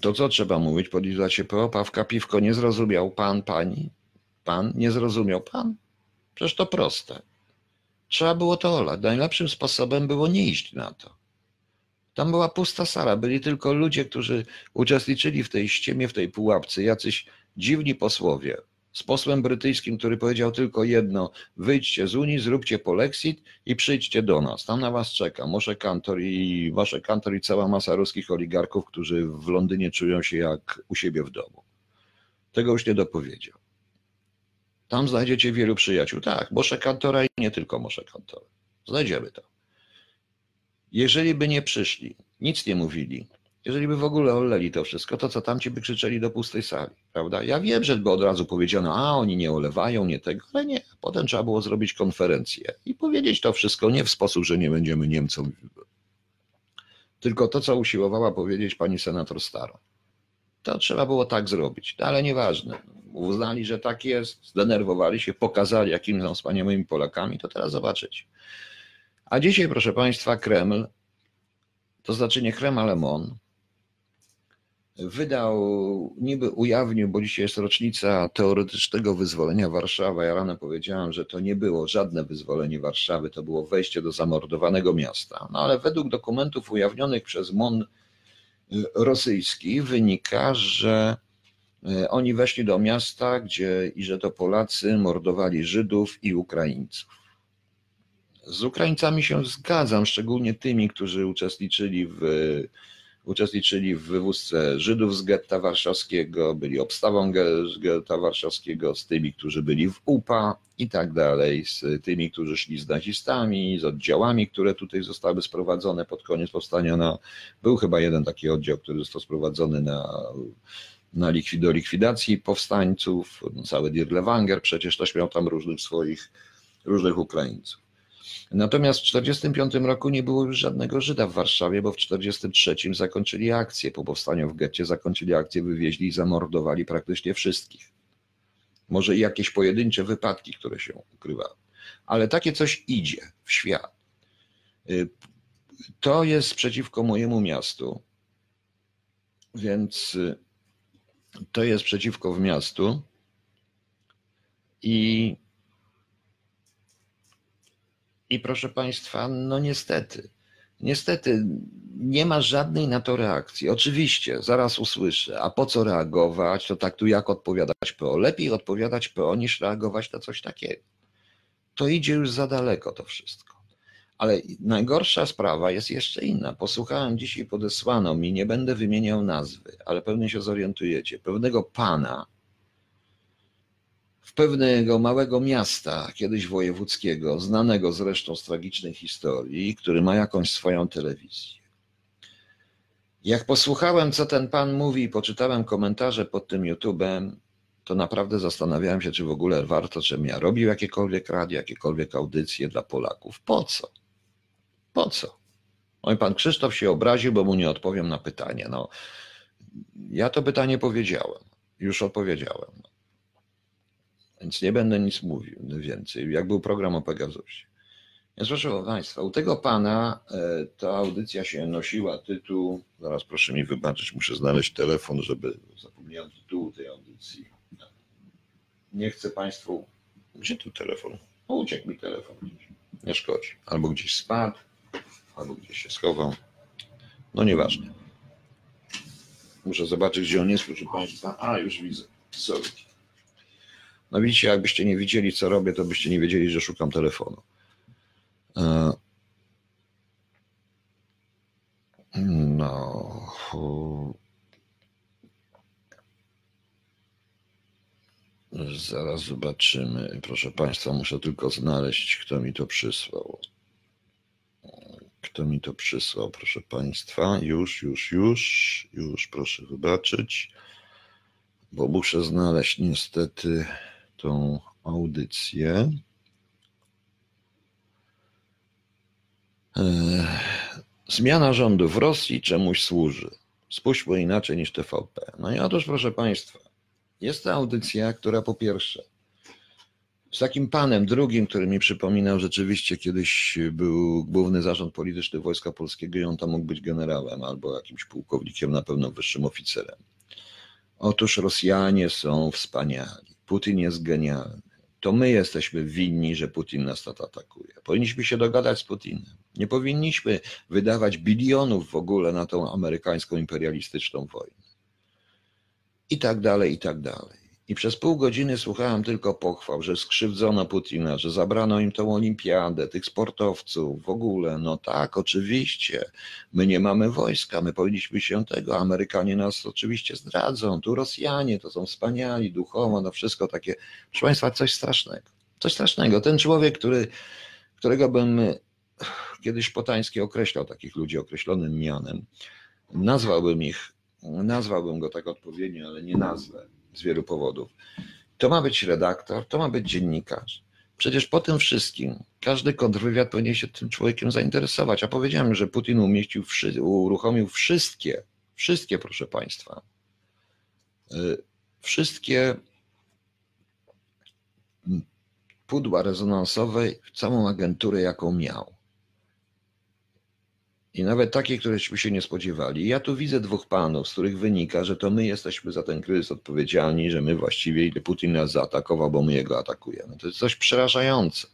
Speaker 1: to co trzeba mówić? Podliżać się pro, pawka, piwko, nie zrozumiał Pan, Pani? Pan? Nie zrozumiał Pan? Przecież to proste. Trzeba było to olać. Najlepszym sposobem było nie iść na to. Tam była pusta sala, byli tylko ludzie, którzy uczestniczyli w tej ściemie, w tej pułapce, jacyś dziwni posłowie. Z posłem brytyjskim, który powiedział tylko jedno: wyjdźcie z Unii, zróbcie polexit i przyjdźcie do nas. Tam na was czeka Moshe Kantor i wasze Kantor i cała masa ruskich oligarchów, którzy w Londynie czują się jak u siebie w domu. Tego już nie dopowiedział. Tam znajdziecie wielu przyjaciół. Tak, Moshe Kantora i nie tylko Moshe Kantora. Znajdziemy to. Jeżeli by nie przyszli, nic nie mówili, jeżeli by w ogóle oleli to wszystko, to co tamci by krzyczeli do pustej sali, prawda? Ja wiem, że by od razu powiedziano, a oni nie olewają, nie tego, ale nie. Potem trzeba było zrobić konferencję i powiedzieć to wszystko nie w sposób, że nie będziemy Niemcom. Tylko to, co usiłowała powiedzieć pani senator Staro. To trzeba było tak zrobić, no, ale nieważne. Uznali, że tak jest, zdenerwowali się, pokazali, jakimi są wspaniałymi Polakami, to teraz zobaczyć. A dzisiaj, proszę Państwa, Kreml, to znaczy nie Kreml, ale MON, wydał, niby ujawnił, bo dzisiaj jest rocznica teoretycznego wyzwolenia Warszawy. Ja rano powiedziałem, że to nie było żadne wyzwolenie Warszawy, to było wejście do zamordowanego miasta. No ale według dokumentów ujawnionych przez MON y, rosyjski wynika, że y, oni weszli do miasta, gdzie i że to Polacy mordowali Żydów i Ukraińców. Z Ukraińcami się zgadzam, szczególnie tymi, którzy uczestniczyli w, uczestniczyli w wywózce Żydów z getta warszawskiego, byli obstawą getta warszawskiego, z tymi, którzy byli w UPA i tak dalej, z tymi, którzy szli z nazistami, z oddziałami, które tutaj zostały sprowadzone pod koniec powstania. Na, był chyba jeden taki oddział, który został sprowadzony na, na likwid, do likwidacji powstańców. Cały Dirlewanger przecież też miał tam różnych swoich, różnych Ukraińców. Natomiast w 1945 roku nie było już żadnego Żyda w Warszawie, bo w 1943 zakończyli akcję. Po powstaniu w getcie zakończyli akcję, wywieźli i zamordowali praktycznie wszystkich. Może i jakieś pojedyncze wypadki, które się ukrywały. Ale takie coś idzie w świat. Y, To jest przeciwko mojemu miastu, więc y, to jest przeciwko w miastu i i proszę Państwa, no niestety, niestety nie ma żadnej na to reakcji. Oczywiście, zaraz usłyszę, a po co reagować, to tak tu jak odpowiadać PO. Lepiej odpowiadać PO niż reagować na coś takiego. To idzie już za daleko to wszystko. Ale najgorsza sprawa jest jeszcze inna. Posłuchałem dzisiaj, podesłano mi, nie będę wymieniał nazwy, ale pewnie się zorientujecie, pewnego pana, w pewnego małego miasta, kiedyś wojewódzkiego, znanego zresztą z tragicznej historii, który ma jakąś swoją telewizję. Jak posłuchałem, co ten pan mówi i poczytałem komentarze pod tym YouTube'em, to naprawdę zastanawiałem się, czy w ogóle warto, żebym ja robił jakiekolwiek radio, jakiekolwiek audycje dla Polaków. Po co? Po co? Oj, pan Krzysztof się obraził, bo mu nie odpowiem na pytanie. No, ja to pytanie powiedziałem, już odpowiedziałem. Więc nie będę nic mówił więcej, jak był program o Pegasusie. Więc proszę Państwa, u tego pana e, ta audycja się nosiła tytuł, zaraz proszę mi wybaczyć, muszę znaleźć telefon, żeby zapomniałem tytułu tej audycji. Nie chcę Państwu, gdzie tu telefon? O, uciekł mi telefon. Nie szkodzi. Albo gdzieś spadł, albo gdzieś się schował. No nieważne. Muszę zobaczyć, gdzie on jest, proszę Państwa. A, już widzę. Sorry. No widzicie, jakbyście nie widzieli, co robię, to byście nie wiedzieli, że szukam telefonu. E, No. Zaraz zobaczymy. Proszę Państwa, muszę tylko znaleźć, kto mi to przysłał. Kto mi to przysłał, proszę Państwa? Już, już, już, już, proszę wybaczyć, bo muszę znaleźć niestety tą audycję. Ech, Zmiana rządu w Rosji czemuś służy. Spójrzmy inaczej niż TVP. No i otóż, proszę Państwa, jest to audycja, która po pierwsze z takim panem drugim, który mi przypominał, rzeczywiście kiedyś był główny zarząd polityczny Wojska Polskiego i on tam mógł być generałem albo jakimś pułkownikiem, na pewno wyższym oficerem. Otóż Rosjanie są wspaniali. Putin jest genialny. To my jesteśmy winni, że Putin nas tak atakuje. Powinniśmy się dogadać z Putinem. Nie powinniśmy wydawać bilionów w ogóle na tą amerykańską imperialistyczną wojnę. I tak dalej, i tak dalej. I przez pół godziny słuchałem tylko pochwał, że skrzywdzono Putina, że zabrano im tą olimpiadę, tych sportowców, w ogóle. No tak, oczywiście. My nie mamy wojska, my powinniśmy się tego. Amerykanie nas oczywiście zdradzą. Tu Rosjanie to są wspaniali, duchowo, no wszystko takie. Proszę Państwa, coś strasznego. Coś strasznego. Ten człowiek, który, którego bym kiedyś Potański określał takich ludzi określonym mianem, nazwałbym ich, nazwałbym go tak odpowiednio, ale nie nazwę z wielu powodów. To ma być redaktor, to ma być dziennikarz. Przecież po tym wszystkim każdy kontrwywiad powinien się tym człowiekiem zainteresować. A powiedziałem, że Putin umieścił, uruchomił wszystkie, wszystkie, proszę Państwa, wszystkie pudła rezonansowe, całą agenturę, jaką miał. I nawet takie, któreśmy się nie spodziewali. Ja tu widzę dwóch panów, z których wynika, że to my jesteśmy za ten kryzys odpowiedzialni, że my właściwie, ile Putin nas zaatakował, bo my jego atakujemy. To jest coś przerażające.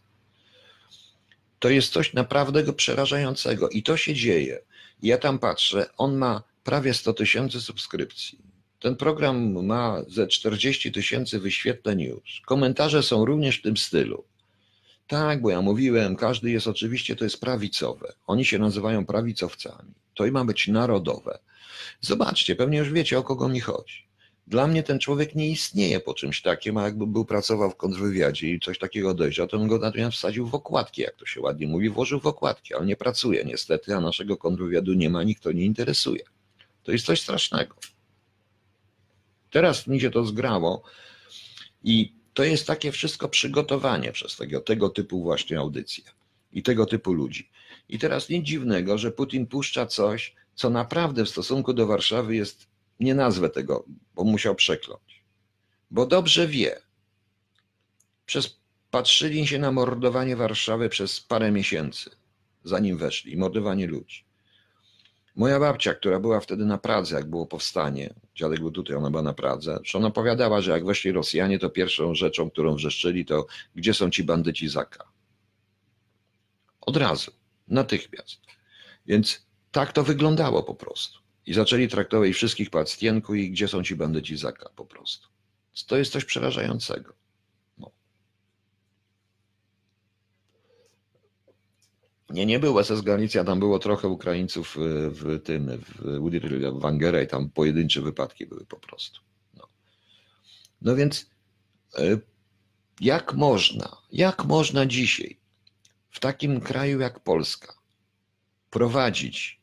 Speaker 1: To jest coś naprawdę przerażającego i to się dzieje. Ja tam patrzę, on ma prawie 100 tysięcy subskrypcji. Ten program ma ze 40 tysięcy wyświetleń już. Komentarze są również w tym stylu. Tak, bo ja mówiłem, każdy jest oczywiście, to jest prawicowe. Oni się nazywają prawicowcami. To i ma być narodowe. Zobaczcie, pewnie już wiecie, o kogo mi chodzi. Dla mnie ten człowiek nie istnieje po czymś takim, a jakby był pracował w kontrwywiadzie i coś takiego dojrzał, to bym go natomiast wsadził w okładki, jak to się ładnie mówi, włożył w okładki, ale nie pracuje niestety, a naszego kontrwywiadu nie ma, nikt to nie interesuje. To jest coś strasznego. Teraz mi się to zgrało i to jest takie wszystko przygotowanie przez tego, tego typu właśnie audycje i tego typu ludzi. I teraz nic dziwnego, że Putin puszcza coś, co naprawdę w stosunku do Warszawy jest, nie nazwę tego, bo musiał przekląć, bo dobrze wie. Przez, patrzyli się na mordowanie Warszawy przez parę miesięcy, zanim weszli, mordowanie ludzi. Moja babcia, która była wtedy na Pradze, jak było powstanie, dziadek był tutaj, ona była na Pradze, że ona opowiadała, że jak weszli Rosjanie, to pierwszą rzeczą, którą wrzeszczyli, to gdzie są ci bandyci Zaka? Od razu, natychmiast. Więc tak to wyglądało po prostu. I zaczęli traktować wszystkich pacjentków i gdzie są ci bandyci Zaka po prostu. To jest coś przerażającego. Nie, nie był SS Galicja, tam było trochę Ukraińców w tym, w Wangera i tam pojedyncze wypadki były po prostu. No, no więc e, jak można, jak można dzisiaj w takim kraju jak Polska prowadzić,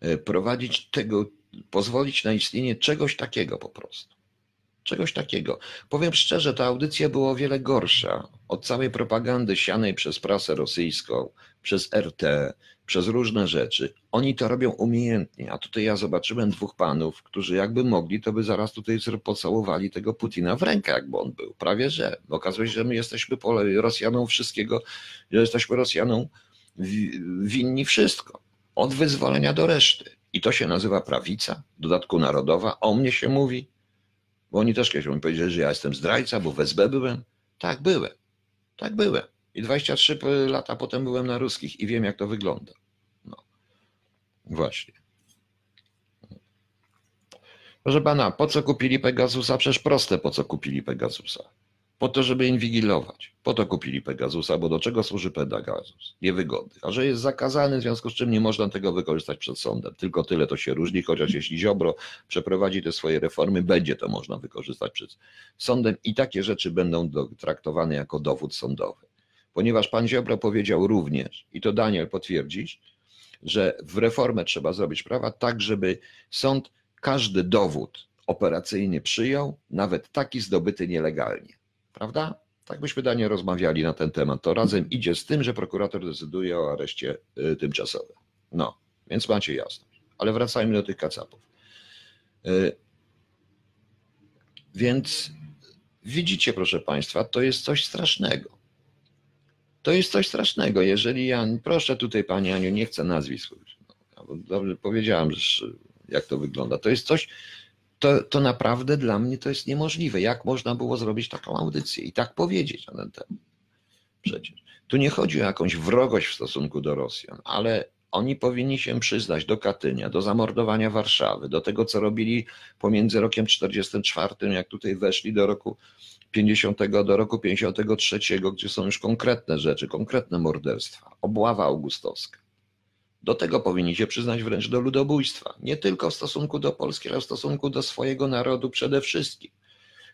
Speaker 1: e, prowadzić tego, pozwolić na istnienie czegoś takiego po prostu. Czegoś takiego. Powiem szczerze, ta audycja była o wiele gorsza od całej propagandy sianej przez prasę rosyjską, przez RT, przez różne rzeczy. Oni to robią umiejętnie, a tutaj ja zobaczyłem dwóch panów, którzy jakby mogli, to by zaraz tutaj pocałowali tego Putina w rękę, jakby on był. Prawie że. Okazuje się, że my jesteśmy Rosjanom wszystkiego, że jesteśmy Rosjanom winni wszystko. Od wyzwolenia do reszty. I to się nazywa prawica, w dodatku narodowa. O mnie się mówi, bo oni też kiedyś mi powiedzieli, że ja jestem zdrajca, bo w SB byłem. Tak, byłem. Tak, byłem. I 23 lata potem byłem na ruskich i wiem, jak to wygląda. No. Właśnie. Proszę pana, po co kupili Pegasusa? Przecież proste, po co kupili Pegasusa. Po to, żeby inwigilować. Po to kupili Pegasusa, bo do czego służy Pegasus? Niewygody. A że jest zakazany, w związku z czym nie można tego wykorzystać przed sądem. Tylko tyle to się różni, chociaż jeśli Ziobro przeprowadzi te swoje reformy, będzie to można wykorzystać przed sądem i takie rzeczy będą traktowane jako dowód sądowy ponieważ pan Ziobro powiedział również, i to Daniel potwierdzisz, że w reformę trzeba zrobić prawa tak, żeby sąd każdy dowód operacyjny przyjął, nawet taki zdobyty nielegalnie. Prawda? Tak byśmy Daniel rozmawiali na ten temat. To razem idzie z tym, że prokurator decyduje o areszcie y, tymczasowym. No, więc macie jasność. Ale wracajmy do tych kacapów. Więc widzicie, proszę Państwa, to jest coś strasznego. To jest coś strasznego. Jeżeli ja, proszę tutaj Pani Aniu, nie chcę nazwisk, no, powiedziałam, jak to wygląda. To jest coś, to, to naprawdę dla mnie to jest niemożliwe. Jak można było zrobić taką audycję i tak powiedzieć na ten temat? Przecież. Tu nie chodzi o jakąś wrogość w stosunku do Rosjan, ale oni powinni się przyznać do Katynia, do zamordowania Warszawy, do tego, co robili pomiędzy rokiem 44, jak tutaj weszli do roku 50 do roku 53, gdzie są już konkretne rzeczy, konkretne morderstwa, obława augustowska. Do tego powinni się przyznać wręcz do ludobójstwa, nie tylko w stosunku do Polski, ale w stosunku do swojego narodu przede wszystkim.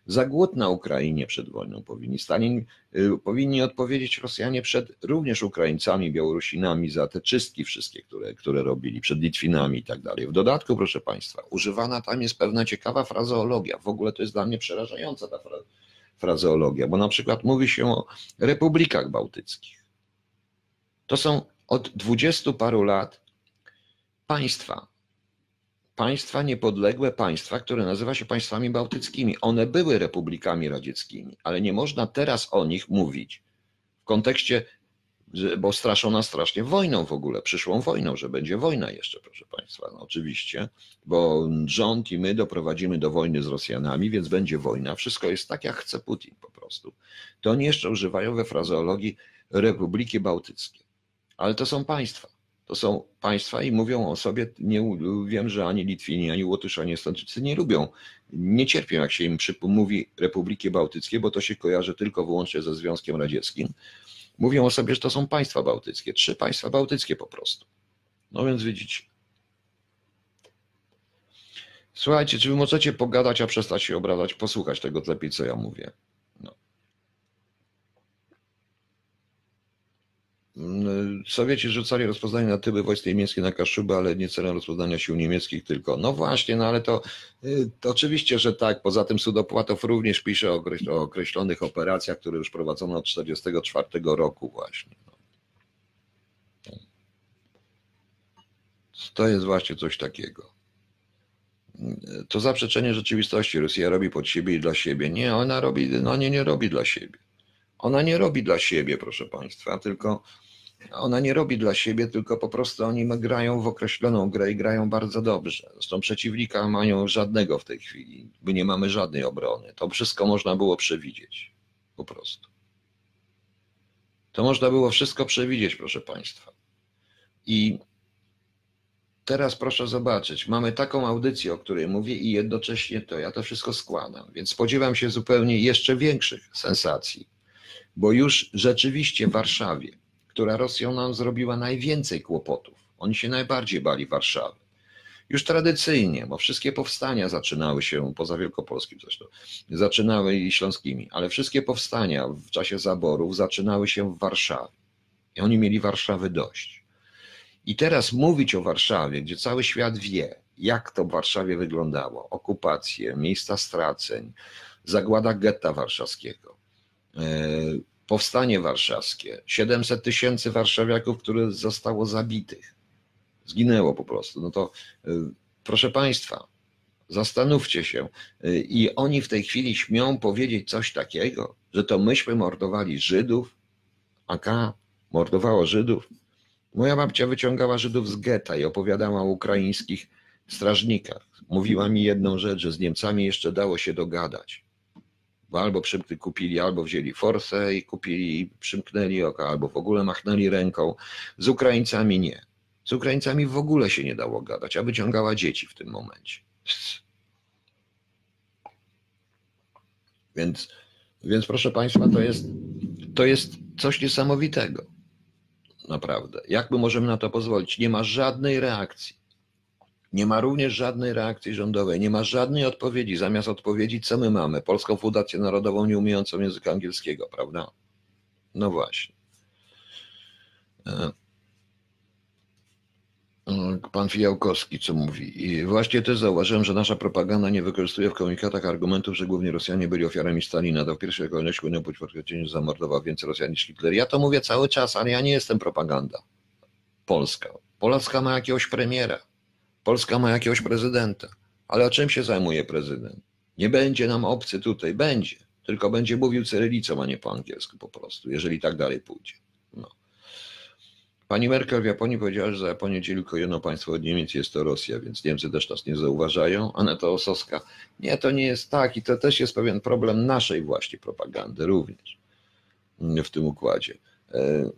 Speaker 1: Za głód na Ukrainie przed wojną powinni Stalin, y, powinni odpowiedzieć Rosjanie przed również Ukraińcami, Białorusinami za te czystki wszystkie, które, które robili, przed Litwinami i tak dalej. W dodatku, proszę Państwa, używana tam jest pewna ciekawa frazeologia. W ogóle to jest dla mnie przerażająca ta frazeologia, bo na przykład mówi się o republikach bałtyckich. To są od dwudziestu paru lat państwa, państwa niepodległe państwa, które nazywa się państwami bałtyckimi. One były republikami radzieckimi, ale nie można teraz o nich mówić w kontekście, bo straszono strasznie wojną w ogóle, przyszłą wojną, że będzie wojna jeszcze, proszę Państwa, no oczywiście, bo rząd i my doprowadzimy do wojny z Rosjanami, więc będzie wojna. Wszystko jest tak, jak chce Putin po prostu. To oni jeszcze używają we frazeologii Republiki Bałtyckie, ale to są państwa to są państwa i mówią o sobie, nie wiem, że ani Litwini, ani Łotysze, ani Estończycy nie lubią, nie cierpią, jak się im mówi Republiki Bałtyckie, bo to się kojarzy tylko wyłącznie ze Związkiem Radzieckim. Mówią o sobie, że to są państwa bałtyckie, trzy państwa bałtyckie po prostu. No więc widzicie. Słuchajcie, czy wy możecie pogadać, a przestać się obrażać, posłuchać tego lepiej, co ja mówię. Sowieci rzucali rozpoznanie na tyły wojsk niemieckie na Kaszuby, ale nie celem rozpoznania sił niemieckich tylko. No właśnie, no ale to, y, to oczywiście, że tak. Poza tym Sudopłatow również pisze o, o określonych operacjach, które już prowadzono od 1944 roku właśnie. No. To jest właśnie coś takiego. To zaprzeczenie rzeczywistości. Rosja robi pod siebie i dla siebie. Nie, ona robi, no nie, nie robi dla siebie. Ona nie robi dla siebie, proszę Państwa, tylko ona nie robi dla siebie, tylko po prostu oni grają w określoną grę i grają bardzo dobrze. Zresztą przeciwnika mają żadnego w tej chwili, by nie mamy żadnej obrony. To wszystko można było przewidzieć. Po prostu. To można było wszystko przewidzieć, proszę Państwa. I teraz proszę zobaczyć, mamy taką audycję, o której mówię i jednocześnie to ja to wszystko składam, więc spodziewam się zupełnie jeszcze większych sensacji bo już rzeczywiście w Warszawie, która Rosją nam zrobiła najwięcej kłopotów, oni się najbardziej bali Warszawy. Już tradycyjnie, bo wszystkie powstania zaczynały się, poza Wielkopolskim zresztą, zaczynały i śląskimi, ale wszystkie powstania w czasie zaborów zaczynały się w Warszawie. I oni mieli Warszawy dość. I teraz mówić o Warszawie, gdzie cały świat wie, jak to w Warszawie wyglądało, okupacje, miejsca straceń, zagłada getta warszawskiego, E, powstanie warszawskie, 700 tysięcy warszawiaków, które zostało zabitych, zginęło po prostu. No to e, proszę Państwa, zastanówcie się. E, I oni w tej chwili śmią powiedzieć coś takiego, że to myśmy mordowali Żydów, AK mordowało Żydów. Moja babcia wyciągała Żydów z getta i opowiadała o ukraińskich strażnikach. Mówiła mi jedną rzecz, że z Niemcami jeszcze dało się dogadać albo przymkli, kupili, albo wzięli forsę i kupili, przymknęli oka, albo w ogóle machnęli ręką. Z Ukraińcami nie. Z Ukraińcami w ogóle się nie dało gadać, a wyciągała dzieci w tym momencie. Więc, więc proszę Państwa, to jest, to jest coś niesamowitego. Naprawdę. Jak my możemy na to pozwolić? Nie ma żadnej reakcji. Nie ma również żadnej reakcji rządowej, nie ma żadnej odpowiedzi. Zamiast odpowiedzi, co my mamy? Polską Fundację Narodową nieumiejącą języka angielskiego, prawda? No właśnie. E, pan Fijałkowski, co mówi? I właśnie też zauważyłem, że nasza propaganda nie wykorzystuje w komunikatach argumentów, że głównie Rosjanie byli ofiarami Stalina. To w pierwszej kolejności być potwierdzenie, że zamordował więcej Rosjan niż Hitler. Ja to mówię cały czas, ale ja nie jestem propaganda polska. Polska ma jakiegoś premiera Polska ma jakiegoś prezydenta, Ale o czym się zajmuje prezydent? Nie będzie nam obcy tutaj, będzie. Tylko będzie mówił cyrylicą, a nie po angielsku po prostu, jeżeli tak dalej pójdzie. No. Pani Merkel w Japonii powiedziała, że za Japonię tylko jedno państwo od Niemiec jest to Rosja, więc Niemcy też nas nie zauważają. Aneta Osowska, nie, to nie jest tak i to też jest pewien problem naszej właśnie propagandy również w tym układzie. E,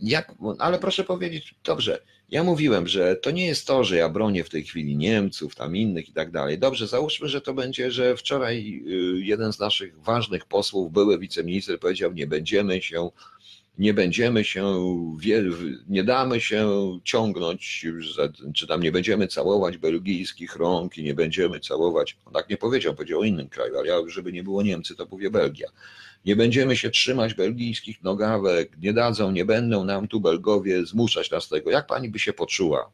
Speaker 1: jak, ale proszę powiedzieć, dobrze, ja mówiłem, że to nie jest to, że ja bronię w tej chwili Niemców, tam innych i tak dalej. Dobrze, załóżmy, że to będzie, że wczoraj y, jeden z naszych ważnych posłów, były wiceminister, powiedział, nie będziemy się nie będziemy się, nie damy się ciągnąć, czy tam nie będziemy całować belgijskich rąk i nie będziemy całować, on tak nie powiedział, powiedział o innym kraju, ale ja, żeby nie było Niemcy, to mówię Belgia. Nie będziemy się trzymać belgijskich nogawek, nie dadzą, nie będą nam tu Belgowie zmuszać nas tego. Jak pani by się poczuła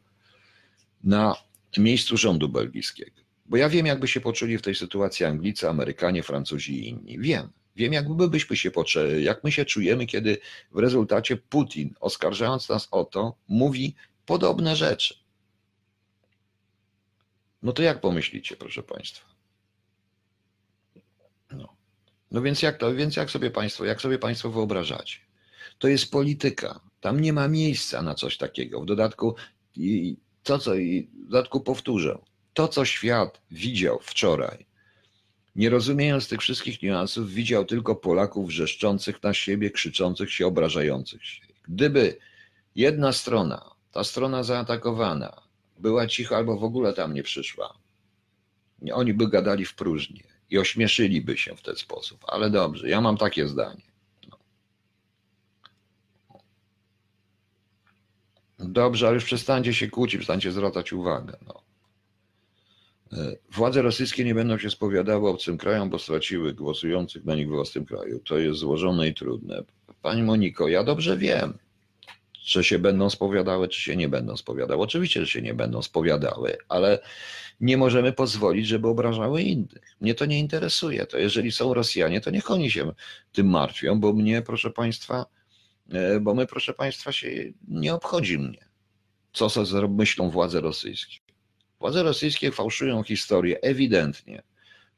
Speaker 1: na miejscu rządu belgijskiego? Bo ja wiem, jakby się poczuli w tej sytuacji Anglicy, Amerykanie, Francuzi i inni. Wiem. Wiem, jak my byśmy się poczęli, jak my się czujemy, kiedy w rezultacie Putin, oskarżając nas o to, mówi podobne rzeczy. No to jak pomyślicie, proszę Państwa? No, no więc jak to, więc jak sobie Państwo, jak sobie Państwo wyobrażacie? To jest polityka. Tam nie ma miejsca na coś takiego. W dodatku i to, co i w dodatku powtórzę, to, co świat widział wczoraj, nie rozumiejąc tych wszystkich niuansów, widział tylko Polaków wrzeszczących na siebie, krzyczących się, obrażających się. Gdyby jedna strona, ta strona zaatakowana, była cicha albo w ogóle tam nie przyszła, oni by gadali w próżnię i ośmieszyliby się w ten sposób. Ale dobrze, ja mam takie zdanie. No. Dobrze, ale już przestańcie się kłócić, przestańcie zwracać uwagę. No. E, władze rosyjskie nie będą się spowiadały obcym krajom, bo straciły głosujących na nich w własnym kraju. To jest złożone i trudne. Pani Moniko, ja dobrze wiem, czy się będą spowiadały, czy się nie będą spowiadały. Oczywiście, że się nie będą spowiadały, ale nie możemy pozwolić, żeby obrażały innych. Mnie to nie interesuje. To jeżeli są Rosjanie, to niech oni się tym martwią, bo mnie, proszę Państwa, e, bo my, proszę Państwa, się nie obchodzi mnie, co myślą władze rosyjskie. Władze rosyjskie fałszują historię ewidentnie.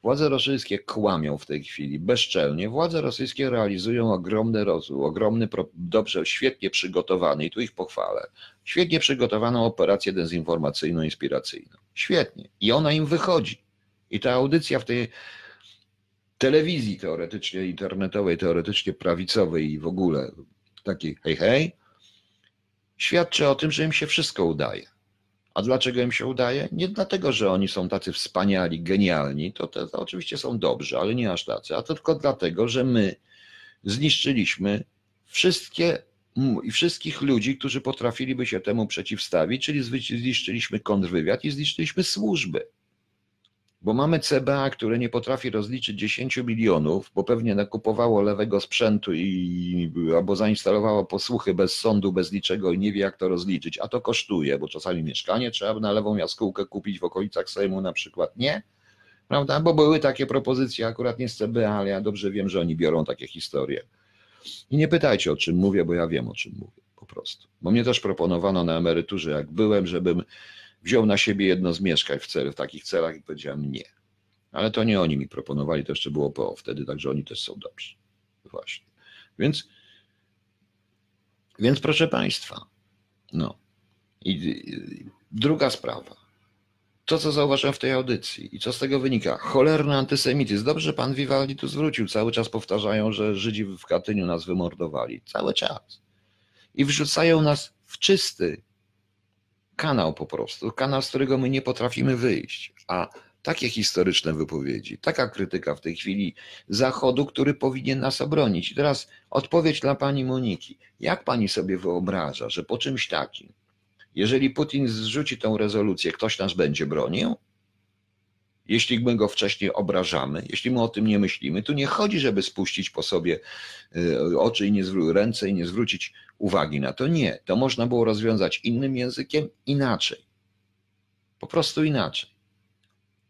Speaker 1: Władze rosyjskie kłamią w tej chwili bezczelnie. Władze rosyjskie realizują ogromny rozwój, ogromny, dobrze, świetnie przygotowany, i tu ich pochwalę, świetnie przygotowaną operację dezinformacyjno-inspiracyjną. Świetnie. I ona im wychodzi. I ta audycja w tej telewizji teoretycznie internetowej, teoretycznie prawicowej i w ogóle takiej hej hej, świadczy o tym, że im się wszystko udaje. A dlaczego im się udaje? Nie dlatego, że oni są tacy wspaniali, genialni, to, to, to oczywiście są dobrzy, ale nie aż tacy, a tylko dlatego, że my zniszczyliśmy wszystkie i wszystkich ludzi, którzy potrafiliby się temu przeciwstawić, czyli zniszczyliśmy kontrwywiad i zniszczyliśmy służby. Bo mamy CBA, które nie potrafi rozliczyć 10 milionów, bo pewnie nakupowało lewego sprzętu i albo zainstalowało posłuchy bez sądu, bez niczego i nie wie jak to rozliczyć, a to kosztuje, bo czasami mieszkanie trzeba na lewą jaskółkę kupić w okolicach Sejmu na przykład. Nie? Prawda? Bo były takie propozycje akurat nie z CBA, ale ja dobrze wiem, że oni biorą takie historie. I nie pytajcie o czym mówię, bo ja wiem o czym mówię po prostu. Bo mnie też proponowano na emeryturze, jak byłem, żebym wziął na siebie jedno z mieszkań w, cel, w takich celach i powiedziałem nie. Ale to nie oni mi proponowali, to jeszcze było po wtedy, także oni też są dobrzy. Właśnie. Więc, więc proszę Państwa, no. I, i druga sprawa. To, co zauważyłem w tej audycji i co z tego wynika? Cholerny antysemityzm. Dobrze, pan Vivaldi tu zwrócił. Cały czas powtarzają, że Żydzi w Katyniu nas wymordowali. Cały czas. I wrzucają nas w czysty kanał po prostu, kanał, z którego my nie potrafimy wyjść. A takie historyczne wypowiedzi, taka krytyka w tej chwili Zachodu, który powinien nas obronić. I teraz odpowiedź dla pani Moniki. Jak pani sobie wyobraża, że po czymś takim, jeżeli Putin zrzuci tę rezolucję, ktoś nas będzie bronił? Jeśli my go wcześniej obrażamy, jeśli my o tym nie myślimy, tu nie chodzi, żeby spuścić po sobie y, oczy i nie ręce i nie zwrócić uwagi na to. Nie, to można było rozwiązać innym językiem, inaczej. Po prostu inaczej.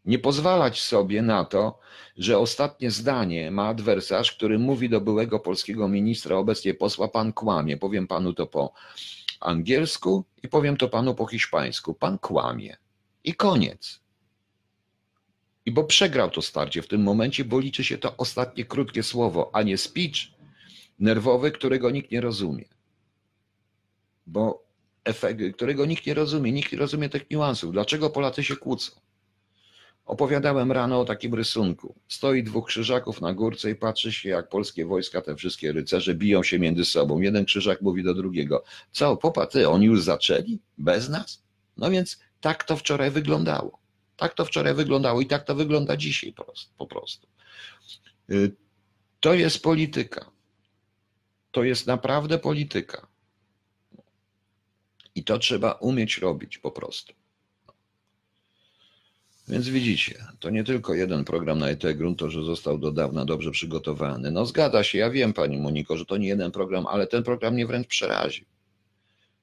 Speaker 1: Nie pozwalać sobie na to, że ostatnie zdanie ma adwersarz, który mówi do byłego polskiego ministra, obecnie posła, pan kłamie. Powiem panu to po angielsku i powiem to panu po hiszpańsku. Pan kłamie. I koniec. I bo przegrał to starcie w tym momencie, bo liczy się to ostatnie krótkie słowo, a nie speech nerwowy, którego nikt nie rozumie. Bo efekt, którego nikt nie rozumie, nikt nie rozumie tych niuansów. Dlaczego Polacy się kłócą? Opowiadałem rano o takim rysunku. Stoi dwóch krzyżaków na górce i patrzy się, jak polskie wojska, te wszystkie rycerze biją się między sobą. Jeden krzyżak mówi do drugiego: Co, popaty, oni już zaczęli? Bez nas? No więc tak to wczoraj wyglądało. Tak to wczoraj wyglądało i tak to wygląda dzisiaj po prostu. Y, to jest polityka. To jest naprawdę polityka. I to trzeba umieć robić po prostu. Więc widzicie, to nie tylko jeden program na ET Grunto, że został do dawna dobrze przygotowany. No zgadza się, ja wiem Pani Moniko, że to nie jeden program, ale ten program mnie wręcz przeraził.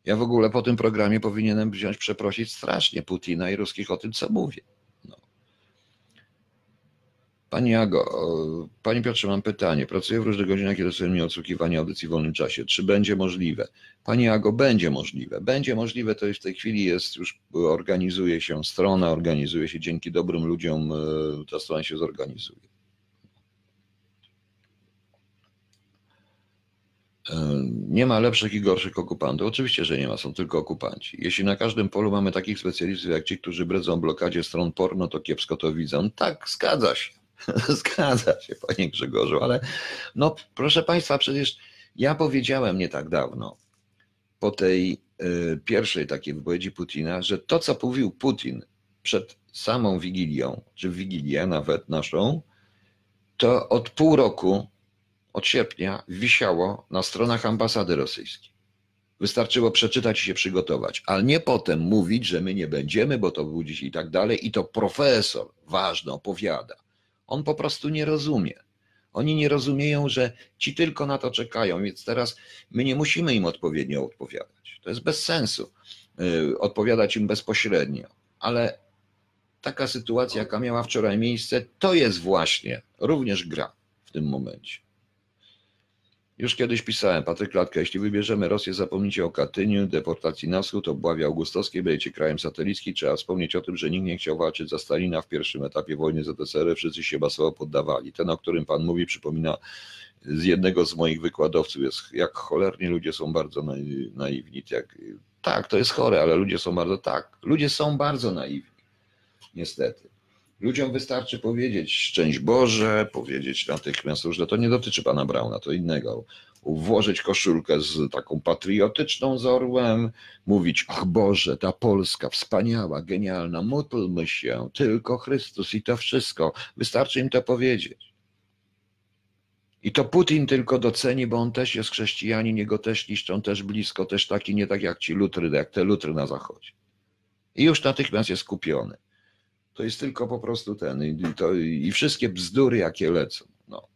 Speaker 1: Ja w ogóle po tym programie powinienem wziąć, przeprosić strasznie Putina i ruskich o tym, co mówię. Pani Ago, Panie Piotrze, mam pytanie. Pracuję w różnych godzinach, kiedy sobie mnie odsłuchiwanie audycji w wolnym czasie. Czy będzie możliwe? Pani Ago, będzie możliwe. Będzie możliwe, to już w tej chwili jest, już organizuje się strona, organizuje się dzięki dobrym ludziom, e, ta strona się zorganizuje. Nie ma lepszych i gorszych okupantów. Oczywiście, że nie ma, są tylko okupanci. Jeśli na każdym polu mamy takich specjalistów jak ci, którzy bredzą blokadzie stron porno, to kiepsko to widzą. Tak, zgadza się. Zgadza się, panie Grzegorzu, ale no proszę państwa, przecież ja powiedziałem nie tak dawno, po tej y, pierwszej takiej wypowiedzi Putina, że to, co mówił Putin przed samą Wigilią, czy Wigilię nawet naszą, to od pół roku, od sierpnia, wisiało na stronach ambasady rosyjskiej. Wystarczyło przeczytać i się przygotować, ale nie potem mówić, że my nie będziemy, bo to był dziś i tak dalej. I to profesor ważny opowiada. On po prostu nie rozumie. Oni nie rozumieją, że ci tylko na to czekają, więc teraz my nie musimy im odpowiednio odpowiadać. To jest bez sensu y, odpowiadać im bezpośrednio, ale taka sytuacja, jaka miała wczoraj miejsce, to jest właśnie również gra w tym momencie. Już kiedyś pisałem, Patryk Klatka, jeśli wybierzemy Rosję, zapomnijcie o Katyniu, deportacji na wschód, obławie augustowskiej, będziecie krajem satelickim. Trzeba wspomnieć o tym, że nikt nie chciał walczyć za Stalina w pierwszym etapie wojny ZSRR, wszyscy się masowo poddawali. Ten, o którym pan mówi, przypomina z jednego z moich wykładowców, jest jak cholernie ludzie są bardzo naiwni. Jak, tak, to jest chore, ale ludzie są bardzo, tak, ludzie są bardzo naiwni, niestety. Ludziom wystarczy powiedzieć szczęść Boże, powiedzieć natychmiast, że to nie dotyczy pana Brauna, to innego. Włożyć koszulkę z taką patriotyczną z orłem, mówić, ach Boże, ta Polska wspaniała, genialna, módlmy się, tylko Chrystus i to wszystko. Wystarczy im to powiedzieć. I to Putin tylko doceni, bo on też jest chrześcijanin, jego też niszczą, też blisko, też taki, nie tak jak ci lutry, jak te lutry na zachodzie. I już natychmiast jest kupiony. To jest tylko po prostu ten i, to, i wszystkie bzdury, jakie lecą. No.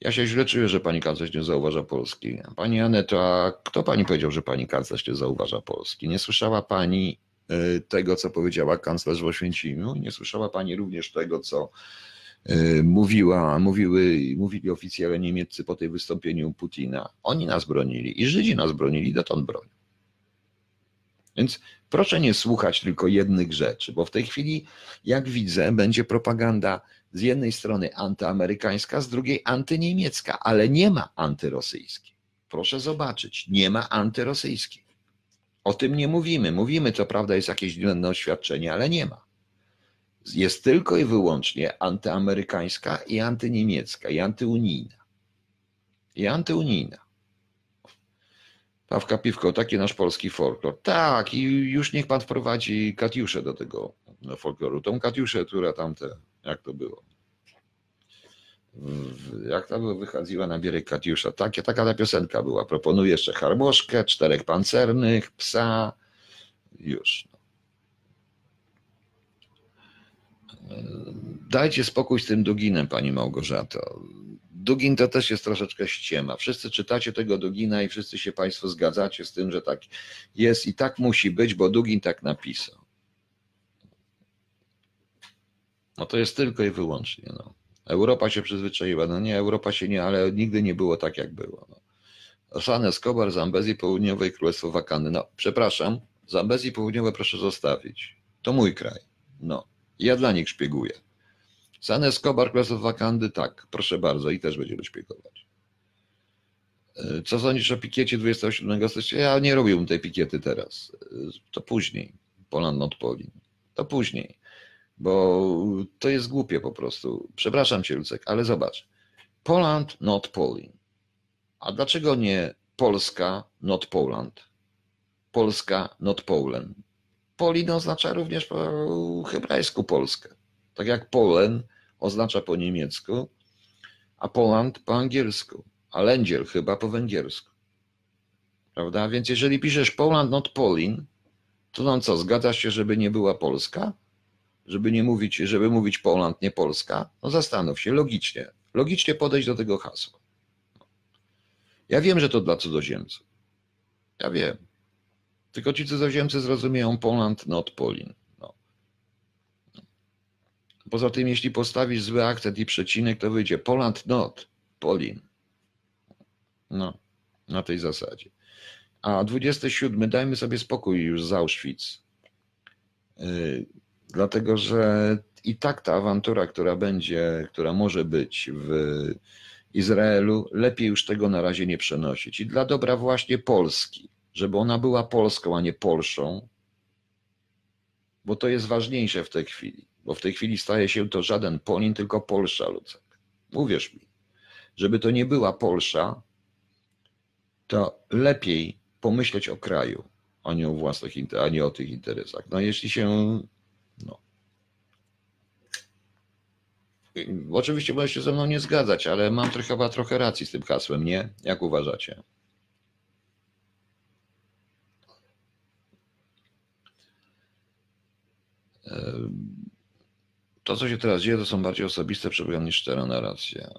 Speaker 1: Ja się źle czuję, że pani kanclerz nie zauważa Polski. Pani Aneto, a kto pani powiedział, że pani kanclerz nie zauważa Polski? Nie słyszała pani y, tego, co powiedziała kanclerz w Oświęcimiu? Nie słyszała pani również tego, co y, mówiła, mówiły, mówili oficjele niemieccy po tej wystąpieniu Putina? Oni nas bronili i Żydzi nas bronili, dotąd bronią. Więc proszę nie słuchać tylko jednych rzeczy, bo w tej chwili, jak widzę, będzie propaganda z jednej strony antyamerykańska, z drugiej antyniemiecka, ale nie ma antyrosyjskiej. Proszę zobaczyć, nie ma antyrosyjskiej. O tym nie mówimy. Mówimy, co prawda jest jakieś inne oświadczenie, ale nie ma. Jest tylko i wyłącznie antyamerykańska i antyniemiecka, i antyunijna. I antyunijna. Pawka Piwko, taki nasz polski folklor. Tak, i już niech pan wprowadzi Katiuszę do tego folkloru. Tą Katiuszę, która tamte, jak to było? Jak było, wychodziła na bierek Katiusza. Takie, taka ta piosenka była. Proponuję jeszcze harmoszkę, czterech pancernych, psa. Już. Dajcie spokój z tym Duginem, pani Małgorzato. Dugin to też jest troszeczkę ściema. Wszyscy czytacie tego Dugina i wszyscy się Państwo zgadzacie z tym, że tak jest i tak musi być, bo Dugin tak napisał. No to jest tylko i wyłącznie. No. Europa się przyzwyczaiła. No nie, Europa się nie, ale nigdy nie było tak, jak było. No. San Escobar, Zambezji Południowej, Królestwo Wakandy. No, przepraszam, Zambezji Południowe proszę zostawić. To mój kraj. No. Ja dla nich szpieguję. San Escobar, Class Wakandy, tak, proszę bardzo, i też będziemy szpiegować. E, Co sądzisz o pikiecie 27 stycznia? Ja nie robiłbym tej pikiety teraz. E, To później. Poland not Polin. To później. Bo to jest głupie po prostu. Przepraszam cię, Lucek, ale zobacz. Poland not Polin. A dlaczego nie Polska not Poland? Polska not Polen. Polin oznacza również po hebrajsku Polskę. Tak jak Polen oznacza po niemiecku, a Poland po angielsku, a Lędziel chyba po węgiersku. Prawda? Więc jeżeli piszesz Poland not Polin, to nam co, zgadzasz się, żeby nie była Polska? Żeby nie mówić, żeby mówić Poland, nie Polska? No zastanów się, logicznie. Logicznie podejść do tego hasła. Ja wiem, że to dla cudzoziemców. Ja wiem. Tylko ci cudzoziemcy zrozumieją Poland, not Polin. Poza tym, jeśli postawisz zły akcent i przecinek, to wyjdzie Poland, not Polin. No, na tej zasadzie. A 27, dajmy sobie spokój już z Auschwitz. Yy, dlatego, że i tak ta awantura, która będzie, która może być w Izraelu, lepiej już tego na razie nie przenosić. I dla dobra właśnie Polski, żeby ona była Polską, a nie Polszą, bo to jest ważniejsze w tej chwili. Bo w tej chwili staje się to żaden Polin, tylko Polsza, Lucek. Uwierz mi, żeby to nie była Polsza, to lepiej pomyśleć o kraju, a nie o własnych, a nie o tych interesach. No jeśli się, no. Oczywiście możecie się ze mną nie zgadzać, ale mam trochę, chyba trochę racji z tym hasłem, nie? Jak uważacie? To, co się teraz dzieje, to są bardziej osobiste przebiegania niż szczera narracja.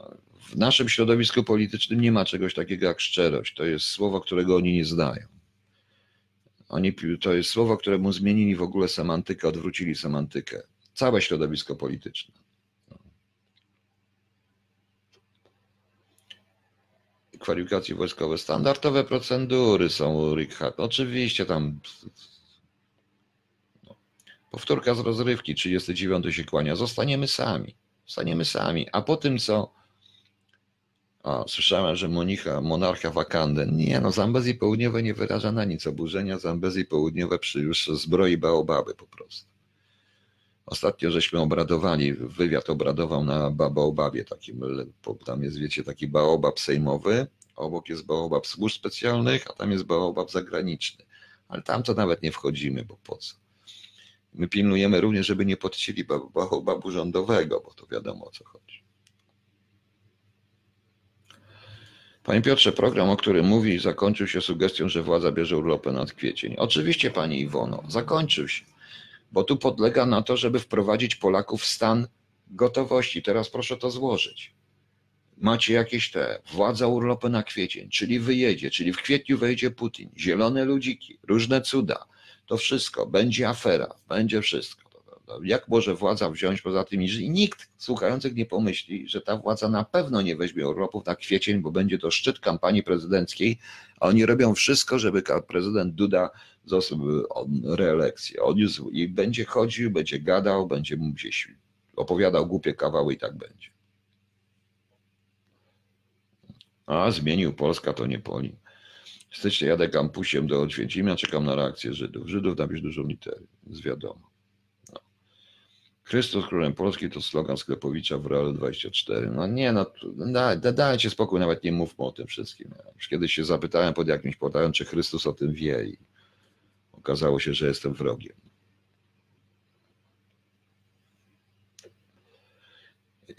Speaker 1: W naszym środowisku politycznym nie ma czegoś takiego jak szczerość. To jest słowo, którego oni nie znają. Oni, to jest słowo, któremu zmienili w ogóle semantykę, odwrócili semantykę. Całe środowisko polityczne. Kwalifikacje wojskowe, standardowe procedury są, Richard. Oczywiście tam powtórka z rozrywki, 39 się kłania. Zostaniemy sami. Zostaniemy sami. A po tym, co a, słyszałem, że Monika, monarcha Wakandę. Nie, no Zambezji Południowe nie wyraża na nic oburzenia. Zambezji Południowe przy już zbroi baobaby po prostu. Ostatnio żeśmy obradowali, wywiad obradował na baobabie takim, tam jest wiecie taki baobab sejmowy, obok jest baobab służb specjalnych, a tam jest baobab zagraniczny. Ale tam to nawet nie wchodzimy, bo po co? My pilnujemy również, żeby nie podcięli baobabu rządowego, bo to wiadomo o co chodzi. Panie Piotrze, program, o którym mówi, zakończył się sugestią, że władza bierze urlopy nad kwiecień. Oczywiście, Pani Iwono, zakończył się, bo tu podlega na to, żeby wprowadzić Polaków w stan gotowości. Teraz proszę to złożyć. Macie jakieś te, władza urlopy na kwiecień, czyli wyjedzie, czyli w kwietniu wejdzie Putin, zielone ludziki, różne cuda, to wszystko, będzie afera, będzie wszystko. Jak może władza wziąć poza tym, jeżeli nikt słuchających nie pomyśli, że ta władza na pewno nie weźmie urlopów na kwiecień, bo będzie to szczyt kampanii prezydenckiej, a oni robią wszystko, żeby prezydent Duda został reelekcję. Odniósł i będzie chodził, będzie gadał, będzie mu gdzieś opowiadał głupie kawały i tak będzie. A zmienił Polska, to nie Poli. Styczniu jadę kampusiem do Oświęcimia, czekam na reakcję Żydów. Żydów napisz dużą literę, jest wiadomo. No. Chrystus królem Polski to slogan Sklepowicza w Real 24. No nie, no da, da, dajcie spokój, nawet nie mówmy o tym wszystkim. Ja już kiedyś się zapytałem pod jakimś portalem, czy Chrystus o tym wie i okazało się, że jestem wrogiem.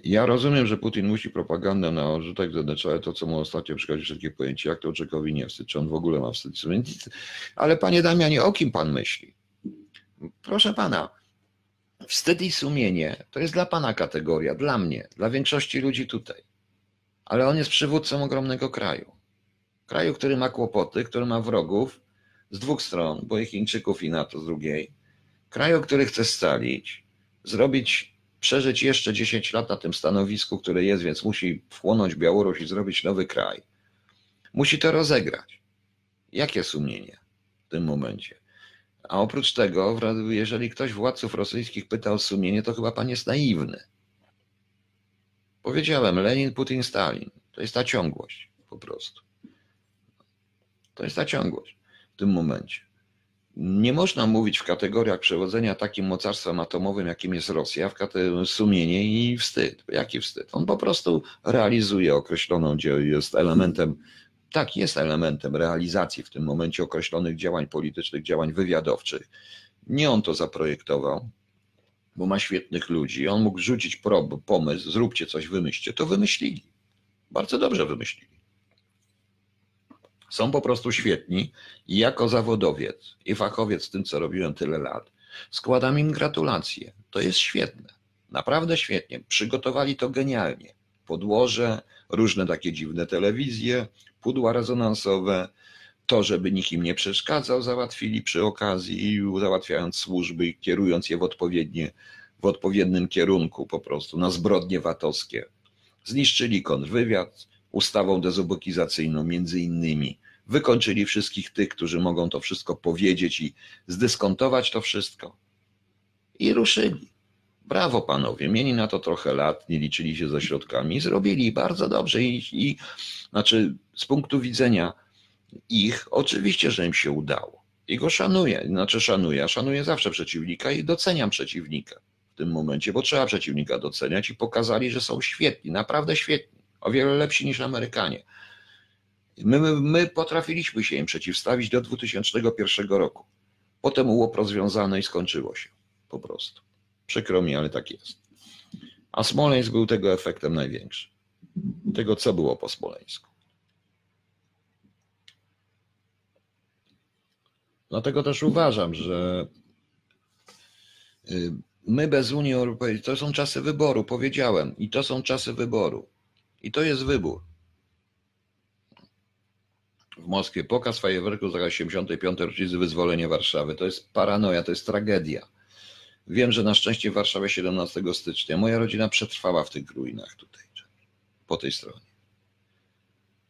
Speaker 1: Ja rozumiem, że Putin musi propagandę na odrzutek zewnętrzny, ale to, co mu ostatnio przychodzi wszystkie pojęcie, jak to Czekowi nie wstyd, czy on w ogóle ma wstyd. Ale panie Damianie, o kim pan myśli? Proszę pana, wstyd i sumienie to jest dla pana kategoria, dla mnie, dla większości ludzi tutaj. Ale on jest przywódcą ogromnego kraju. Kraju, który ma kłopoty, który ma wrogów z dwóch stron, bo i Chińczyków i NATO z drugiej. Kraju, który chce scalić, zrobić przeżyć jeszcze 10 lat na tym stanowisku, które jest, więc musi wchłonąć Białoruś i zrobić nowy kraj. Musi to rozegrać. Jakie sumienie w tym momencie? A oprócz tego, jeżeli ktoś władców rosyjskich pyta o sumienie, to chyba pan jest naiwny. Powiedziałem, Lenin, Putin, Stalin. To jest ta ciągłość po prostu. To jest ta ciągłość w tym momencie. Nie można mówić w kategoriach przewodzenia takim mocarstwem atomowym, jakim jest Rosja, w kategoriach sumienie i wstyd. Jaki wstyd? On po prostu realizuje określoną, jest elementem, tak, jest elementem realizacji w tym momencie określonych działań politycznych, działań wywiadowczych. Nie on to zaprojektował, bo ma świetnych ludzi. On mógł rzucić pomysł, zróbcie coś, wymyślcie. To wymyślili. Bardzo dobrze wymyślili. Są po prostu świetni i jako zawodowiec i fachowiec w tym, co robiłem tyle lat, składam im gratulacje. To jest świetne. Naprawdę świetnie. Przygotowali to genialnie. Podłoże, różne takie dziwne telewizje, pudła rezonansowe, to, żeby nikim nie przeszkadzał, załatwili przy okazji, załatwiając służby i kierując je w, odpowiednie, w odpowiednim kierunku po prostu, na zbrodnie watowskie. Zniszczyli kontrwywiad, ustawą dezubokizacyjną między innymi. Wykończyli wszystkich tych, którzy mogą to wszystko powiedzieć i zdyskontować to wszystko. I ruszyli. Brawo panowie, mieli na to trochę lat, nie liczyli się ze środkami, zrobili bardzo dobrze i, i znaczy z punktu widzenia ich, oczywiście, że im się udało. I go szanuję, znaczy szanuję, a szanuję zawsze przeciwnika i doceniam przeciwnika w tym momencie, bo trzeba przeciwnika doceniać i pokazali, że są świetni, naprawdę świetni o wiele lepsi niż Amerykanie. My, my, my potrafiliśmy się im przeciwstawić do 2001 roku. Potem łop rozwiązane i skończyło się. Po prostu. Przykro mi, ale tak jest. A Smoleńsk był tego efektem największy. Tego, co było po Smoleńsku. Dlatego też uważam, że y, my bez Unii Europejskiej, to są czasy wyboru, powiedziałem, i to są czasy wyboru. I to jest wybór. W Moskwie pokaz fajerwerku z 85. rocznicy wyzwolenia Warszawy. To jest paranoja, to jest tragedia. Wiem, że na szczęście w Warszawie 17 stycznia moja rodzina przetrwała w tych ruinach tutaj, po tej stronie.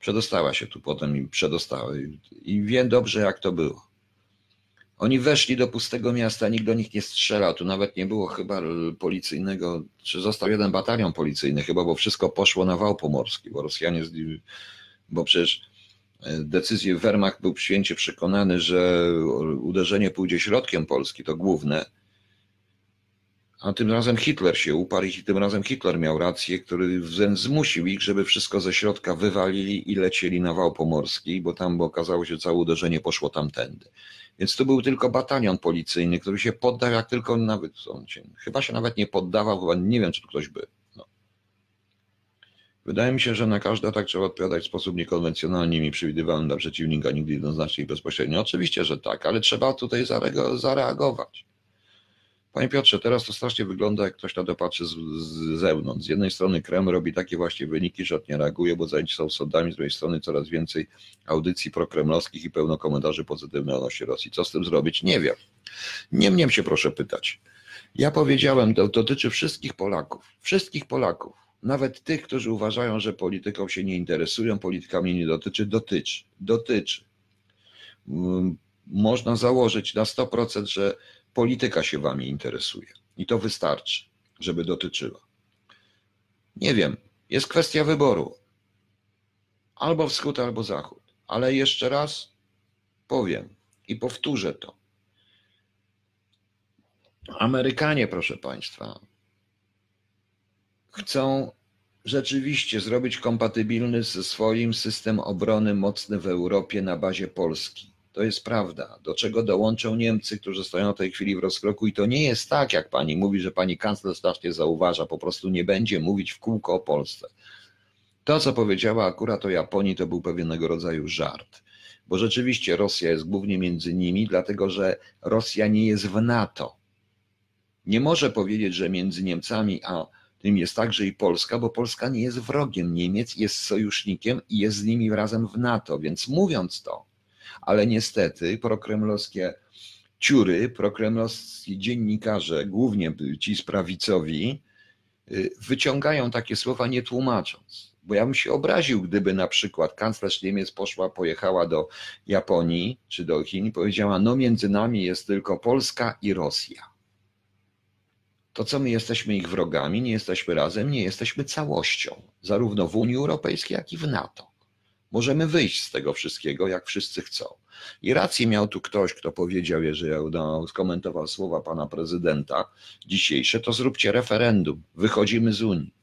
Speaker 1: Przedostała się tu potem i przedostała. I wiem dobrze, jak to było. Oni weszli do pustego miasta, nikt do nich nie strzelał. Tu nawet nie było chyba policyjnego, czy został jeden batalion policyjny chyba, bo wszystko poszło na wał pomorski, bo Rosjanie, bo przecież e, decyzję Wehrmacht był święcie przekonany, że uderzenie pójdzie środkiem Polski, to główne. A tym razem Hitler się uparł i tym razem Hitler miał rację, który zmusił ich, żeby wszystko ze środka wywalili i lecieli na wał pomorski, bo tam bo okazało się, że całe uderzenie poszło tamtędy. Więc to był tylko batalion policyjny, który się poddał, jak tylko nawet, chyba się nawet nie poddawał, chyba nie wiem, czy tu ktoś by. No. Wydaje mi się, że na każde tak trzeba odpowiadać w sposób niekonwencjonalny i przewidywalny dla przeciwnika, nigdy jednoznacznie i bezpośrednio. Oczywiście, że tak, ale trzeba tutaj zareagować. Panie Piotrze, teraz to strasznie wygląda, jak ktoś na to patrzy z, z zewnątrz. Z jednej strony Kreml robi takie właśnie wyniki, że nie reaguje, bo zajęci są sądami, z drugiej strony coraz więcej audycji prokremlowskich i pełno komentarzy pozytywnych odnośnie Rosji. Co z tym zrobić? Nie wiem. Nie mnie się proszę pytać. Ja powiedziałem, to dotyczy wszystkich Polaków. Wszystkich Polaków. Nawet tych, którzy uważają, że polityką się nie interesują, politykami nie dotyczy, dotyczy. Dotyczy. Mm, można założyć na 100%, że polityka się wami interesuje. I to wystarczy, żeby dotyczyła. Nie wiem, jest kwestia wyboru. Albo wschód, albo zachód. Ale jeszcze raz powiem i powtórzę to. Amerykanie, proszę Państwa, chcą rzeczywiście zrobić kompatybilny ze swoim system obrony mocny w Europie na bazie Polski. To jest prawda. Do czego dołączą Niemcy, którzy stoją w tej chwili w rozkroku i to nie jest tak, jak pani mówi, że pani kanclerz strasznie zauważa, po prostu nie będzie mówić w kółko o Polsce. To, co powiedziała akurat o Japonii, to był pewnego rodzaju żart. Bo rzeczywiście Rosja jest głównie między nimi, dlatego że Rosja nie jest w NATO. Nie może powiedzieć, że między Niemcami a tym jest także i Polska, bo Polska nie jest wrogiem Niemiec, jest sojusznikiem i jest z nimi razem w NATO. Więc mówiąc to, ale niestety prokremlowskie ciury, prokremlowscy dziennikarze, głównie ci sprawicowi, y, wyciągają takie słowa nie tłumacząc, Bo ja bym się obraził, gdyby na przykład kanclerz Niemiec poszła, pojechała do Japonii czy do Chin i powiedziała: No, między nami jest tylko Polska i Rosja. To co my jesteśmy ich wrogami, nie jesteśmy razem, nie jesteśmy całością, zarówno w Unii Europejskiej, jak i w NATO. Możemy wyjść z tego wszystkiego, jak wszyscy chcą. I rację miał tu ktoś, kto powiedział, jeżeli skomentował słowa pana prezydenta dzisiejsze, to zróbcie referendum. Wychodzimy z Unii.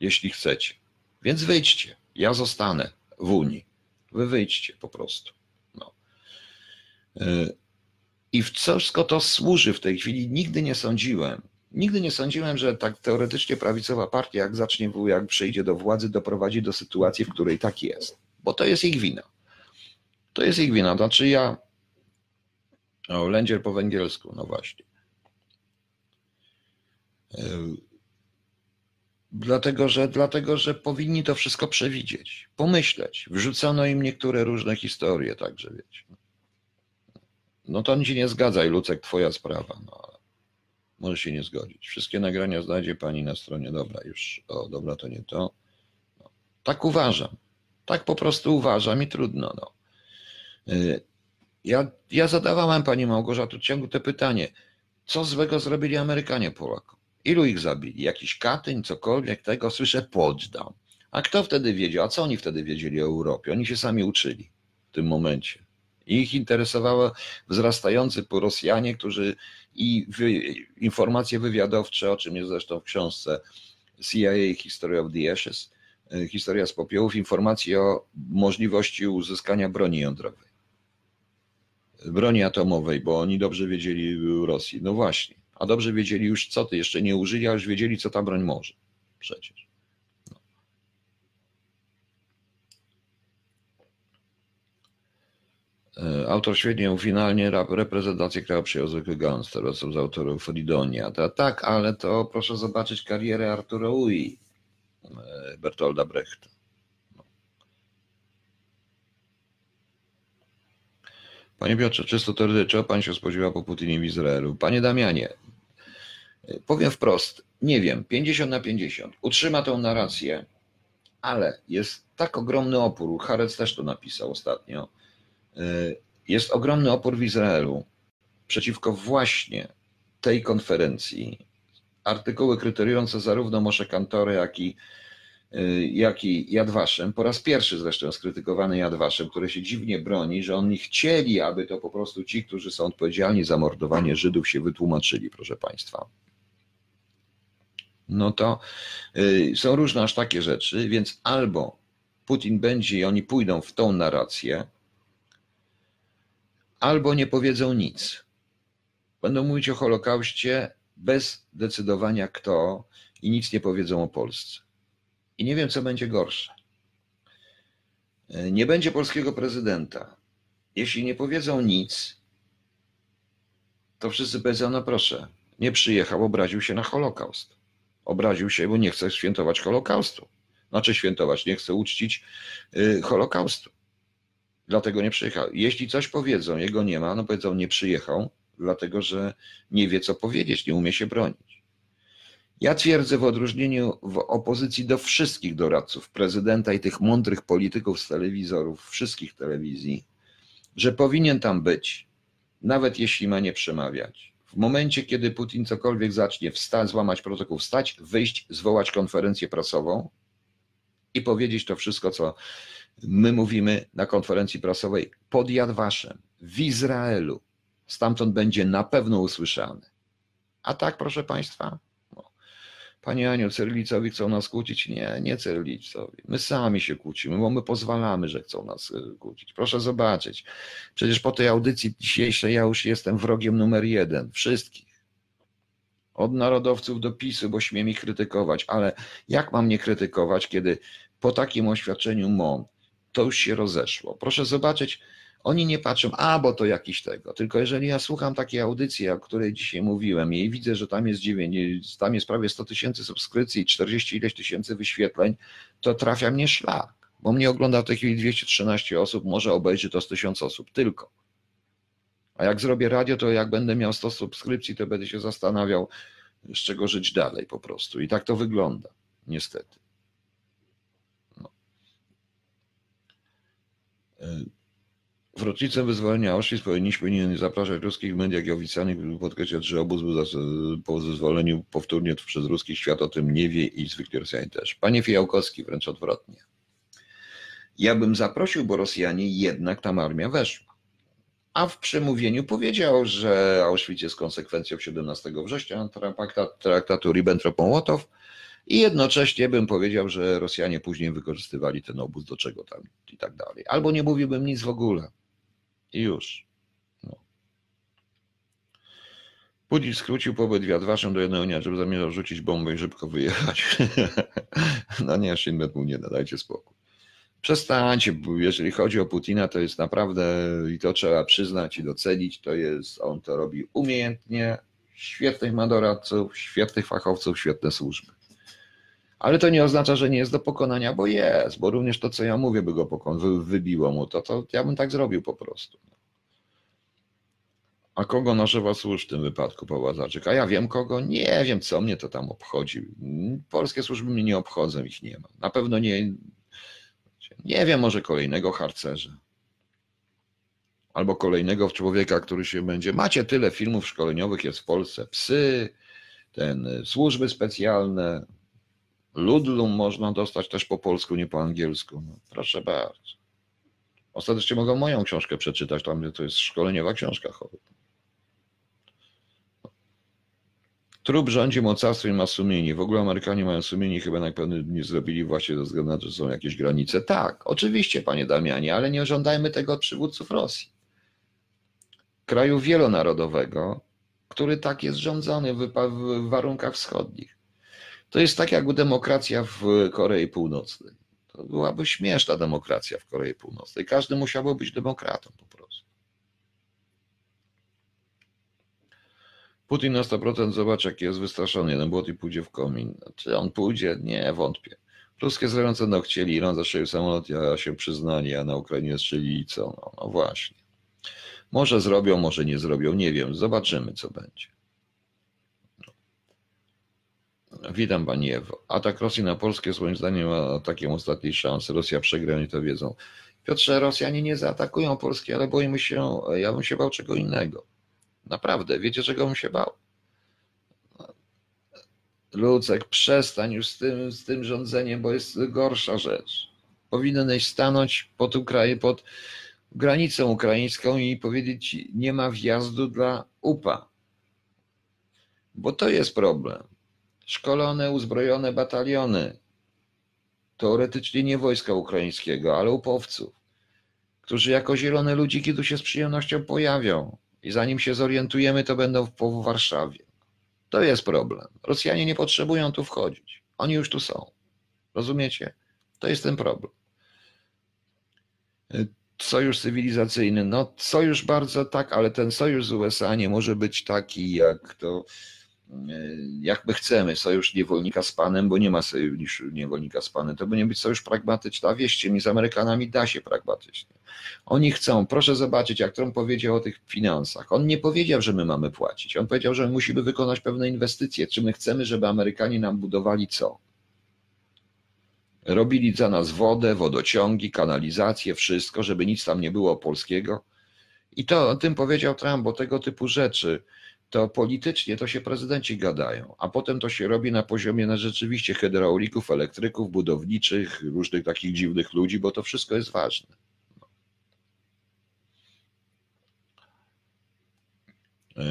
Speaker 1: Jeśli chcecie. Więc wyjdźcie. Ja zostanę w Unii. Wy wyjdźcie po prostu. No. Y, I w wszystko to służy w tej chwili. Nigdy nie sądziłem, Nigdy nie sądziłem, że tak teoretycznie prawicowa partia, jak zacznie, jak przyjdzie do władzy, doprowadzi do sytuacji, w której tak jest. Bo to jest ich wina. To jest ich wina. Znaczy ja. O, lędzier po węgiersku, no właśnie. Dlatego że, dlatego, że powinni to wszystko przewidzieć, pomyśleć. Wrzucono im niektóre różne historie, także wiecie. No to się nie zgadza Lucek, twoja sprawa. No, może się nie zgodzić. Wszystkie nagrania znajdzie pani na stronie. Dobra, już. O, dobra, to nie to. No, tak uważam. Tak po prostu uważam i trudno. No. Y, ja, ja zadawałem pani Małgorzatu ciągu te pytanie, co złego zrobili Amerykanie Polakom? Ilu ich zabili? Jakiś Katyń, cokolwiek tego? Słyszę Potsdam. A kto wtedy wiedział? A co oni wtedy wiedzieli o Europie? Oni się sami uczyli w tym momencie. Ich interesowało wzrastający po Rosjanie, którzy i informacje wywiadowcze, o czym jest zresztą w książce CIA History of the Ashes, y, historia z popiołów, informacje o możliwości uzyskania broni jądrowej broni atomowej, bo oni dobrze wiedzieli Rosji. No właśnie, a dobrze wiedzieli już co ty, jeszcze nie użyli, a już wiedzieli co ta broń może. Przecież. No. E, autor świetnie finalnie reprezentację kraju przyjął zwykły gangster, z autorów Fridonia. Tak, ale to proszę zobaczyć karierę Artura Ui, e, Bertolda Brechta. Panie Piotrze, czysto teoretycznie, pan się spodziewa po Putinie w Izraelu? Panie Damianie, powiem wprost, nie wiem, 50 na 50. Utrzyma tą narrację, ale jest tak ogromny opór, Harec też to napisał ostatnio, jest ogromny opór w Izraelu przeciwko właśnie tej konferencji. Artykuły kryteriujące zarówno Moshe Kantorę, jak i Y, jak i Jadwaszem. Po raz pierwszy zresztą skrytykowany Jadwaszem, który się dziwnie broni, że oni chcieli, aby to po prostu ci, którzy są odpowiedzialni za mordowanie Żydów, się wytłumaczyli, proszę Państwa. No to y, są różne aż takie rzeczy, więc albo Putin będzie i oni pójdą w tą narrację, albo nie powiedzą nic. Będą mówić o Holokauście bez decydowania kto i nic nie powiedzą o Polsce. I nie wiem, co będzie gorsze. Nie będzie polskiego prezydenta. Jeśli nie powiedzą nic, to wszyscy powiedzą, no proszę, nie przyjechał, obraził się na Holokaust. Obraził się, bo nie chce świętować Holokaustu. Znaczy świętować, nie chce uczcić y, Holokaustu. Dlatego nie przyjechał. Jeśli coś powiedzą, jego nie ma, no powiedzą, nie przyjechał, dlatego że nie wie, co powiedzieć, nie umie się bronić. Ja twierdzę w odróżnieniu w opozycji do wszystkich doradców prezydenta i tych mądrych polityków z telewizorów, wszystkich telewizji, że powinien tam być, nawet jeśli ma nie przemawiać. W momencie, kiedy Putin cokolwiek zacznie wstać, złamać protokół, wstać, wyjść, zwołać konferencję prasową i powiedzieć to wszystko, co my mówimy na konferencji prasowej pod Jadwaszem, w Izraelu. Stamtąd będzie na pewno usłyszany. A tak, proszę Państwa, Panie Aniu, cyrylicowi chcą nas kłócić? Nie, nie cyrylicowi. My sami się kłócimy, bo my pozwalamy, że chcą nas y, kłócić. Proszę zobaczyć. Przecież po tej audycji dzisiejszej ja już jestem wrogiem numer jeden. Wszystkich. Od narodowców do PiSu, bo śmiem ich krytykować. Ale jak mam nie krytykować, kiedy po takim oświadczeniu MON to już się rozeszło? Proszę zobaczyć, oni nie patrzą, a bo to jakiś tego. Tylko jeżeli ja słucham takiej audycji, o której dzisiaj mówiłem i widzę, że tam jest 9, tam jest prawie 100 tysięcy subskrypcji i 40 ileś tysięcy wyświetleń, to trafia mnie szlak. Bo mnie ogląda w tej chwili 213 osób, może obejrzy to z 1000 osób tylko. A jak zrobię radio, to jak będę miał 100 subskrypcji, to będę się zastanawiał, z czego żyć dalej po prostu. I tak to wygląda, niestety. W rocznicę wyzwolenia Auschwitz powinniśmy nie zapraszać ruskich mediach i oficjalnych, by podkreślać, że obóz był po zezwoleniu powtórnie przez ruski świat o tym nie wie i zwykli Rosjanie też. Panie Fijałkowski, wręcz odwrotnie. Ja bym zaprosił, bo Rosjanie jednak tam armia weszła. A w przemówieniu powiedział, że Auschwitz jest konsekwencją 17 września traktat- traktatu Ribbentrop-Mołotow i jednocześnie bym powiedział, że Rosjanie później wykorzystywali ten obóz do czego tam i tak dalej. Albo nie mówiłbym nic w ogóle. I już. No. Putin skrócił pobyt w Jadwaszem do jednego dnia, żeby zamierzał rzucić bombę i szybko wyjechać. no nie, Shinbet mu nie da, dajcie spokój. Przestańcie, jeżeli chodzi o Putina, to jest naprawdę, i to trzeba przyznać i docenić, to jest, on to robi umiejętnie, świetnych ma doradców, świetnych fachowców, świetne służby. Ale to nie oznacza, że nie jest do pokonania, bo jest, bo również to, co ja mówię, by go pokon, wy, wybiło mu to, to ja bym tak zrobił po prostu. A kogo nażywa służb w tym wypadku, Paweł? A ja wiem kogo? Nie wiem, co mnie to tam obchodzi. Polskie służby mnie nie obchodzą, ich nie ma. Na pewno nie, nie wiem, może kolejnego harcerza. Albo kolejnego człowieka, który się będzie. Macie tyle filmów szkoleniowych jest w Polsce. Psy, ten, y, służby specjalne, Ludlum można dostać też po polsku, nie po angielsku. No, proszę bardzo. Ostatecznie mogą moją książkę przeczytać, tam to jest szkoleniowa książka. chory. Trup rządzi mocarstwem i ma sumienie. W ogóle Amerykanie mają sumienie chyba na pewno nie zrobili właśnie ze względu na to, że są jakieś granice. Tak, oczywiście, panie Damianie, ale nie żądajmy tego od przywódców Rosji. Kraju wielonarodowego, który tak jest rządzony w warunkach wschodnich. To jest tak jak demokracja w Korei Północnej. To byłaby śmieszna demokracja w Korei Północnej. Każdy musiałby być demokratą po prostu. Putin na 100% zobacz, jaki jest wystraszony. Jeden błot i pójdzie w komin. Czy on pójdzie? Nie, wątpię. Ruskie zające no chcieli, Iran zastrzelił samolot, a się przyznali, a na Ukrainie strzelili co? No, no właśnie. Może zrobią, może nie zrobią, nie wiem. Zobaczymy, co będzie. Witam Pani Ewo. Atak Rosji na Polskę jest moim zdaniem atakiem ostatniej szansy. Rosja przegra, oni to wiedzą. Piotrze, Rosjanie nie zaatakują Polski, ale boimy się, ja bym się bał czego innego. Naprawdę, wiecie czego bym się bał? Lucek, przestań już z tym, z tym rządzeniem, bo jest gorsza rzecz. Powinieneś stanąć pod, Ukrai- pod granicą ukraińską i powiedzieć, nie ma wjazdu dla UPA. Bo to jest problem. Szkolone, uzbrojone bataliony. Teoretycznie nie wojska ukraińskiego, ale upowców, którzy jako zielone ludziki tu się z przyjemnością pojawią. I zanim się zorientujemy, to będą po Warszawie. To jest problem. Rosjanie nie potrzebują tu wchodzić. Oni już tu są. Rozumiecie? To jest ten problem. Sojusz cywilizacyjny. No, sojusz bardzo tak, ale ten sojusz z USA nie może być taki, jak to, jak my chcemy. Sojusz niewolnika z panem, bo nie ma sojuszu niewolnika z panem. To powinien być sojusz pragmatyczny. A wierzcie mi, z Amerykanami da się pragmatycznie. Oni chcą, proszę zobaczyć, jak Trump powiedział o tych finansach. On nie powiedział, że my mamy płacić. On powiedział, że musimy wykonać pewne inwestycje. Czy my chcemy, żeby Amerykanie nam budowali co? Robili za nas wodę, wodociągi, kanalizację, wszystko, żeby nic tam nie było polskiego. I to o tym powiedział Trump, bo tego typu rzeczy to politycznie to się prezydenci gadają, a potem to się robi na poziomie na rzeczywiście hydraulików, elektryków, budowniczych, różnych takich dziwnych ludzi, bo to wszystko jest ważne.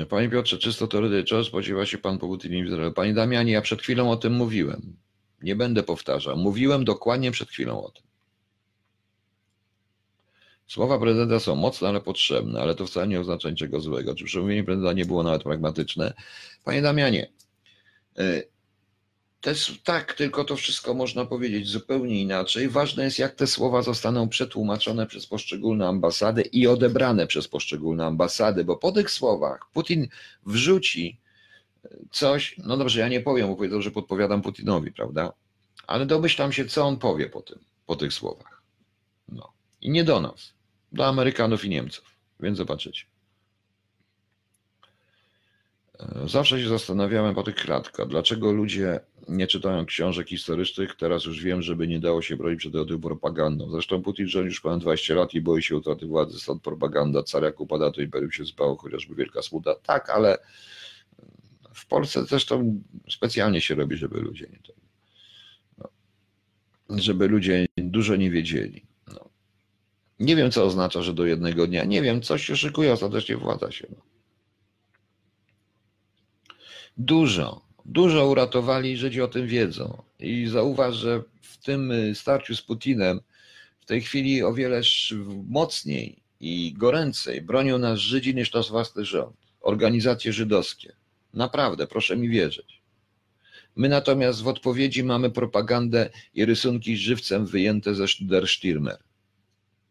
Speaker 1: Panie Piotrze, czysto teoretycznie, spodziewa się Pan po Izraelu? Panie Damianie, ja przed chwilą o tym mówiłem. Nie będę powtarzał. Mówiłem dokładnie przed chwilą o tym. Słowa prezydenta są mocne, ale potrzebne, ale to wcale nie oznacza niczego złego. Czy przemówienie prezydenta nie było nawet pragmatyczne? Panie Damianie, też tak, tylko to wszystko można powiedzieć zupełnie inaczej. Ważne jest, jak te słowa zostaną przetłumaczone przez poszczególne ambasady i odebrane przez poszczególne ambasady, bo po tych słowach Putin wrzuci coś, no dobrze, ja nie powiem, bo powiedzą, że podpowiadam Putinowi, prawda? Ale domyślam się, co on powie po tym, po tych słowach. No. I nie do nas, do Amerykanów i Niemców, więc zobaczycie. E, Zawsze się zastanawiałem, Patryk Kratka, dlaczego ludzie nie czytają książek historycznych. Teraz już wiem, żeby nie dało się bronić przed tą propagandą. Zresztą Putin rządzi już ponad 20 lat i boi się utraty władzy, stąd propaganda. Car jak upada, to imperium się zbało, chociażby Wielka Smuda. Tak, ale w Polsce zresztą specjalnie się robi, żeby ludzie nie no, żeby ludzie dużo nie wiedzieli. Nie wiem, co oznacza, że do jednego dnia. Nie wiem, coś się szykuje, ostatecznie władza się. Dużo, dużo uratowali, Żydzi o tym wiedzą. I zauważ, że w tym starciu z Putinem w tej chwili o wiele mocniej i goręcej bronią nas Żydzi niż nasz własny rząd. Organizacje żydowskie. Naprawdę, proszę mi wierzyć. My natomiast w odpowiedzi mamy propagandę i rysunki żywcem wyjęte ze Der Stürmer.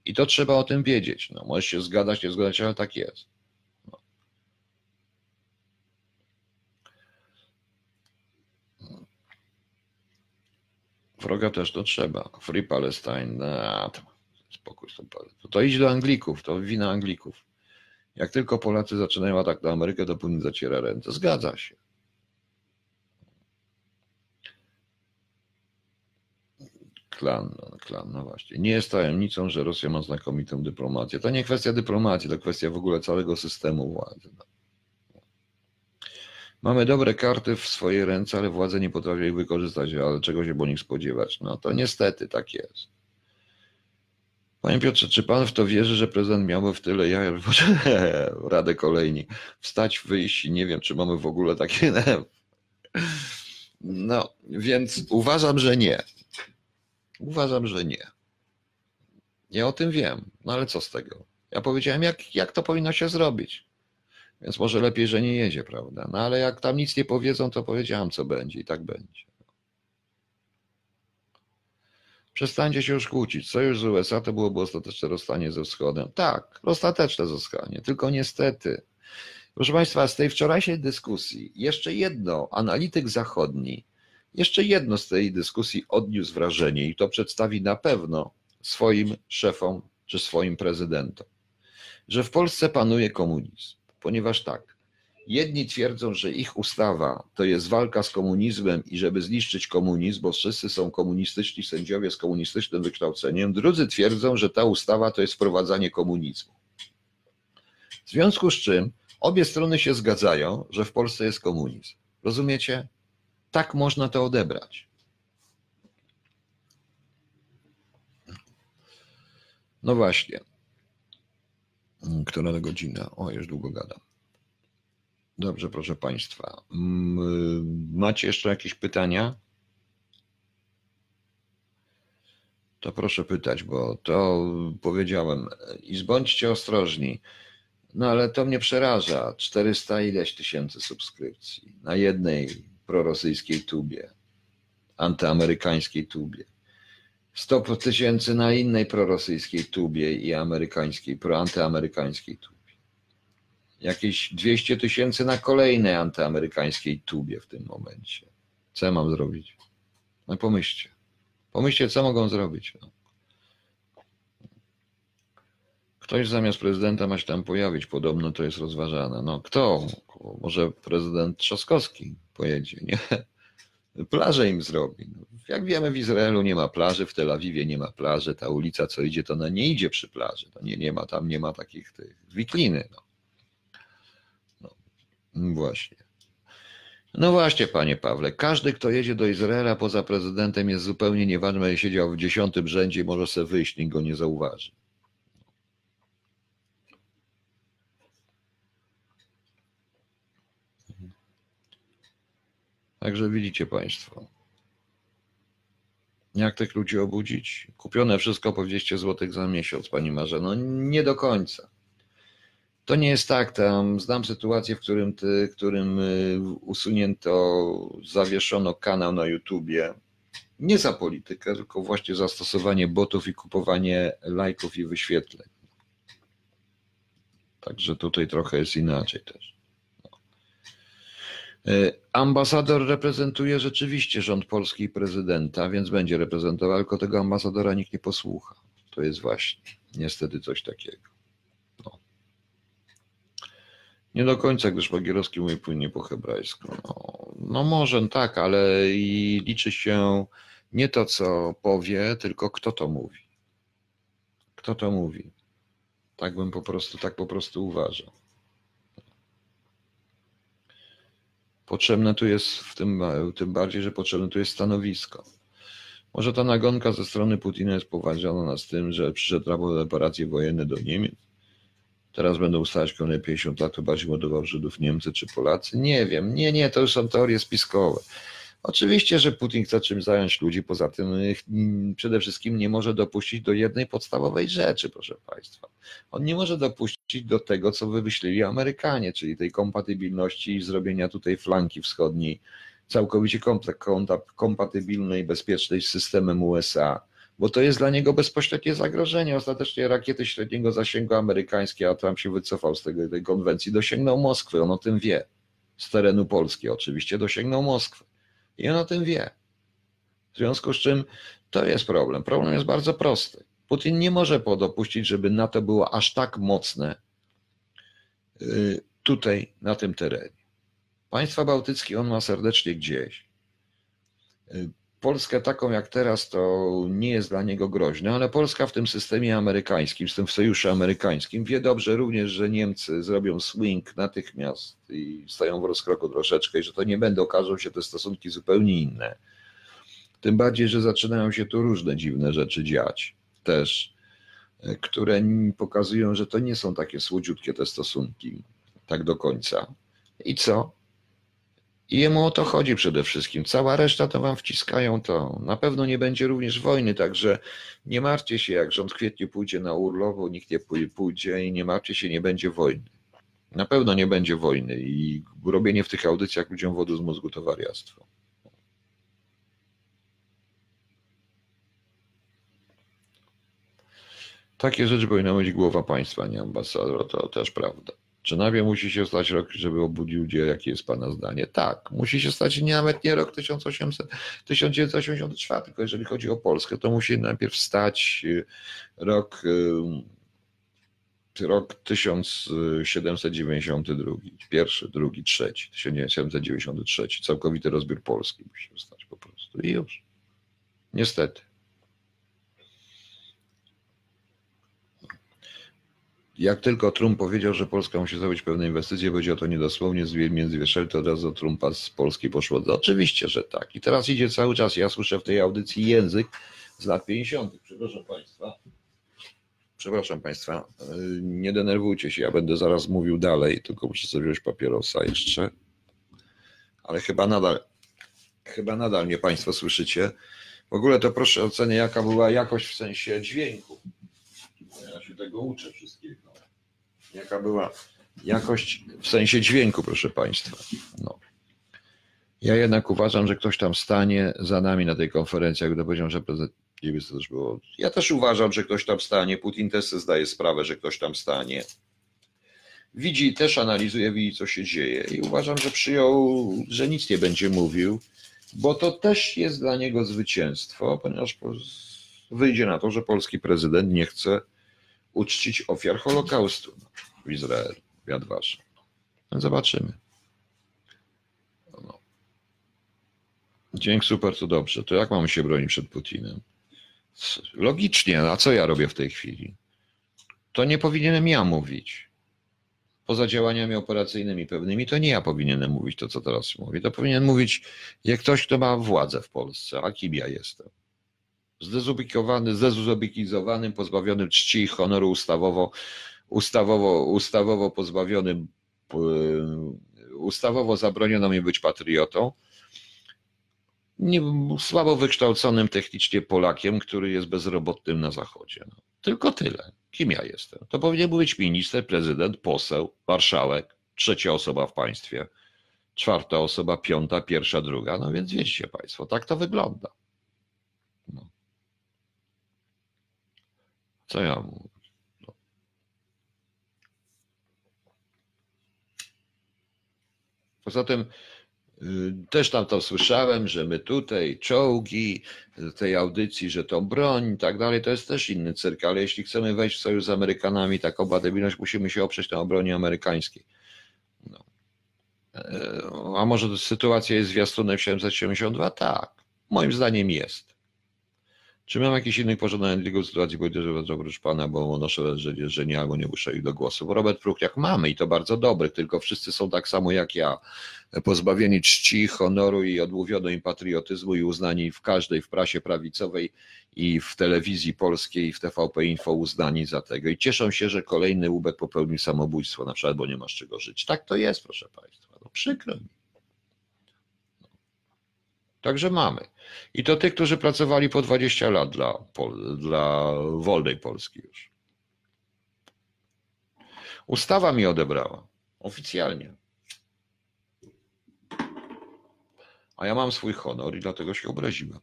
Speaker 1: I to trzeba o tym wiedzieć. No, możesz się zgadać, nie zgadać, ale tak jest. No. Wroga też to trzeba. Free Palestine. No, to, spokój z to, to idź do Anglików, to wina Anglików. Jak tylko Polacy zaczynają atak na Amerykę, to Putin zaciera ręce. Zgadza się. Klan, no, klan, no właśnie. Nie jest tajemnicą, że Rosja ma znakomitą dyplomację. To nie kwestia dyplomacji, to kwestia w ogóle całego systemu władzy. No. Mamy dobre karty w swojej ręce, ale władze nie potrafią ich wykorzystać, ale czego się po nich spodziewać? No to niestety tak jest. Panie Piotrze, czy pan w to wierzy, że prezydent miałby w tyle jaja, radę kolejni, wstać, wyjść i nie wiem, czy mamy w ogóle takie... No, więc uważam, że nie. Uważam, że nie. Ja o tym wiem, no ale co z tego? Ja powiedziałem, jak, jak to powinno się zrobić. Więc może lepiej, że nie jedzie, prawda? No ale jak tam nic nie powiedzą, to powiedziałem, co będzie i tak będzie. Przestańcie się już kłócić. Sojusz z USA to byłoby ostateczne rozstanie ze wschodem. Tak, ostateczne rozstanie, tylko niestety. Proszę Państwa, z tej wczorajszej dyskusji jeszcze jedno, analityk zachodni, jeszcze jedno z tej dyskusji odniósł wrażenie i to przedstawi na pewno swoim szefom czy swoim prezydentom, że w Polsce panuje komunizm, ponieważ tak, Jedni twierdzą, że ich ustawa to jest walka z komunizmem i żeby zniszczyć komunizm, bo wszyscy są komunistyczni sędziowie z komunistycznym wykształceniem. Drudzy twierdzą, że ta ustawa to jest wprowadzanie komunizmu. W związku z czym obie strony się zgadzają, że w Polsce jest komunizm. Rozumiecie? Tak można to odebrać. No właśnie. Która godzina? O, już długo gadam. Dobrze, proszę Państwa. Macie jeszcze jakieś pytania? To proszę pytać, bo to powiedziałem. I bądźcie ostrożni. No ale to mnie przeraża. 400 ileś tysięcy subskrypcji na jednej prorosyjskiej tubie, antyamerykańskiej tubie. 100 tysięcy na innej prorosyjskiej tubie i amerykańskiej, proantyamerykańskiej tubie jakieś 200 tysięcy na kolejnej antyamerykańskiej tubie w tym momencie. Co ja mam zrobić? No pomyślcie. Pomyślcie, co mogą zrobić. No. Ktoś zamiast prezydenta ma się tam pojawić, podobno to jest rozważane. No kto? Może prezydent Trzaskowski pojedzie, nie? Plażę im zrobi. No, jak wiemy, w Izraelu nie ma plaży, w Tel Awiwie nie ma plaży, ta ulica, co idzie, to ona nie idzie przy plaży. To nie, nie ma, tam nie ma takich tych wikliny. No. Właśnie. No właśnie, panie Pawle, każdy, kto jedzie do Izraela poza prezydentem jest zupełnie nieważny, siedział w dziesiątym rzędzie i może sobie wyjść, nikt go nie zauważy. Także widzicie Państwo, jak tych ludzi obudzić? Kupione wszystko po 200 zł za miesiąc, Pani Marzeno. Nie do końca. To nie jest tak. Tam znam sytuację, w którym, ty, którym y, usunięto, zawieszono kanał na YouTubie. Nie za politykę, tylko właśnie za stosowanie botów i kupowanie lajków i wyświetleń. Także tutaj trochę jest inaczej też. No. Y, ambasador reprezentuje rzeczywiście rząd polski i prezydenta, więc będzie reprezentował, tylko tego ambasadora nikt nie posłucha. To jest właśnie niestety coś takiego. Nie do końca, gdyż Bagierowski mówi płynnie po hebrajsku. No, no może tak, ale i liczy się nie to, co powie, tylko kto to mówi. Kto to mówi. Tak bym po prostu, tak po prostu uważał. Potrzebne tu jest, w tym, tym bardziej, że potrzebne tu jest stanowisko. Może ta nagonka ze strony Putina jest poważana z tym, że przyszedł raport reparacje wojenne do Niemiec. Teraz będą ustalać kolejne 50 lat, to bardziej Żydów Niemcy czy Polacy. Nie wiem, nie, nie, to już są teorie spiskowe. Oczywiście, że Putin chce czym zająć ludzi, poza tym przede wszystkim nie może dopuścić do jednej podstawowej rzeczy, proszę Państwa. On nie może dopuścić do tego, co wymyślili Amerykanie, czyli tej kompatybilności i zrobienia tutaj flanki wschodniej całkowicie kompatybilnej bezpiecznej z systemem USA, bo to jest dla niego bezpośrednie zagrożenie. Ostatecznie rakiety średniego zasięgu amerykańskie, a Trump się wycofał z tego, tej konwencji, dosięgną Moskwy, on o tym wie. Z terenu Polski oczywiście dosięgną Moskwy. I on o tym wie. W związku z czym to jest problem. Problem jest bardzo prosty. Putin nie może dopuścić, żeby NATO było aż tak mocne y, tutaj, na tym terenie. Państwa bałtyckie on ma serdecznie gdzieś. Polskę taką jak teraz to nie jest dla niego groźne, ale Polska w tym systemie amerykańskim, w tym sojuszu amerykańskim wie dobrze również, że Niemcy zrobią swing natychmiast i stają w rozkroku troszeczkę i że to nie będą, okażą się te stosunki zupełnie inne. Tym bardziej, że zaczynają się tu różne dziwne rzeczy dziać też, y, które pokazują, że to nie są takie słodziutkie te stosunki tak do końca. I co? I jemu o to chodzi przede wszystkim. Cała reszta to wam wciskają to. Na pewno nie będzie również wojny, także nie martwcie się, jak rząd w kwietniu pójdzie na urlop, nikt nie pójdzie i nie martwcie się, nie będzie wojny. Na pewno nie będzie wojny i robienie w tych audycjach ludziom wody z mózgu to wariactwo. Takie rzeczy powinna mieć głowa państwa, nie ambasador, to też prawda. Czy najpierw musi się stać rok, żeby obudził Cię, jakie jest Pana zdanie? Tak, musi się stać nie, nawet nie rok 1800, 1984, tylko jeżeli chodzi o Polskę, to musi najpierw stać y, rok, y, rok 1792, pierwszy, drugi, trzeci, 1793, całkowity rozbiór Polski musi się stać po prostu i już. Niestety. Jak tylko Trump powiedział, że Polska musi zrobić pewne inwestycje, powiedział to niedosłownie, między Wieszel, to od razu Trumpa z Polski poszło. Oczywiście, że tak. I teraz idzie cały czas. Ja słyszę w tej audycji język z lat 50. Przepraszam Państwa. Przepraszam Państwa, nie denerwujcie się, ja będę zaraz mówił dalej, tylko muszę sobie wziąć papierosa jeszcze. Ale chyba nadal, chyba nadal mnie Państwo słyszycie. W ogóle to proszę ocenię, jaka była jakość w sensie dźwięku. Ja się tego uczę wszystkiego. Jaka była jakość w sensie dźwięku, proszę Państwa. No. Ja jednak uważam, że ktoś tam stanie za nami na tej konferencji, jak powiedział, że prezydent to też było. Ja też uważam, że ktoś tam stanie. Putin też sobie zdaje sprawę, że ktoś tam stanie. Widzi, też analizuje, widzi, co się dzieje i uważam, że przyjął, że nic nie będzie mówił, bo to też jest dla niego zwycięstwo, ponieważ wyjdzie na to, że polski prezydent nie chce uczcić ofiar Holokaustu w Izraelu, w zobaczymy. No. Super, to dobrze. To jak mamy się bronić przed Putinem? Logicznie, a co ja robię w tej chwili? To nie powinienem ja mówić. Poza działaniami operacyjnymi pewnymi, to nie ja powinienem mówić to, co teraz mówię. To powinien mówić jak ktoś, kto ma władzę w Polsce, a kim ja jestem zdezubikowany, zdezubikizowanym, pozbawionym czci i honoru ustawowo, ustawowo, ustawowo pozbawionym, e, ustawowo zabroniono mi być patriotą, nie, słabo wykształconym technicznie Polakiem, który jest bezrobotnym na Zachodzie. No. Tylko tyle. Kim ja jestem? To powinien być minister, prezydent, poseł, marszałek, trzecia osoba w państwie, czwarta osoba, piąta, pierwsza, druga. No więc wiecie Państwo, tak to wygląda. Co ja mówię? Poza tym y, też tam to słyszałem, że my tutaj czołgi, tej audycji, że to broń i tak dalej, to jest też inny cyrk, ale jeśli chcemy wejść w sojusz z Amerykanami, taką badybilność, musimy się oprzeć na obronie amerykańskiej. No. E, A może sytuacja jest zwiastunem 772? Tak. Moim zdaniem jest. Czy mam jakiś inny pożądany tylko sytuacji politycznej oprócz pana, bo noszę że, że nie albo nie muszę ich do głosu. Robert Pruchniak mamy i to bardzo dobrych, tylko wszyscy są tak samo jak ja, pozbawieni czci, honoru i odmówiono im patriotyzmu i uznani w każdej, w prasie prawicowej i w telewizji polskiej w TVP Info uznani za tego. I cieszą się, że kolejny łubek popełnił samobójstwo, na przykład, bo nie ma z czego żyć. Tak to jest, proszę państwa. No przykro mi. Także mamy. I to tych, którzy pracowali po 20 lat dla, dla wolnej Polski już. Ustawa mi odebrała. Oficjalnie. A ja mam swój honor i dlatego się obraziłem.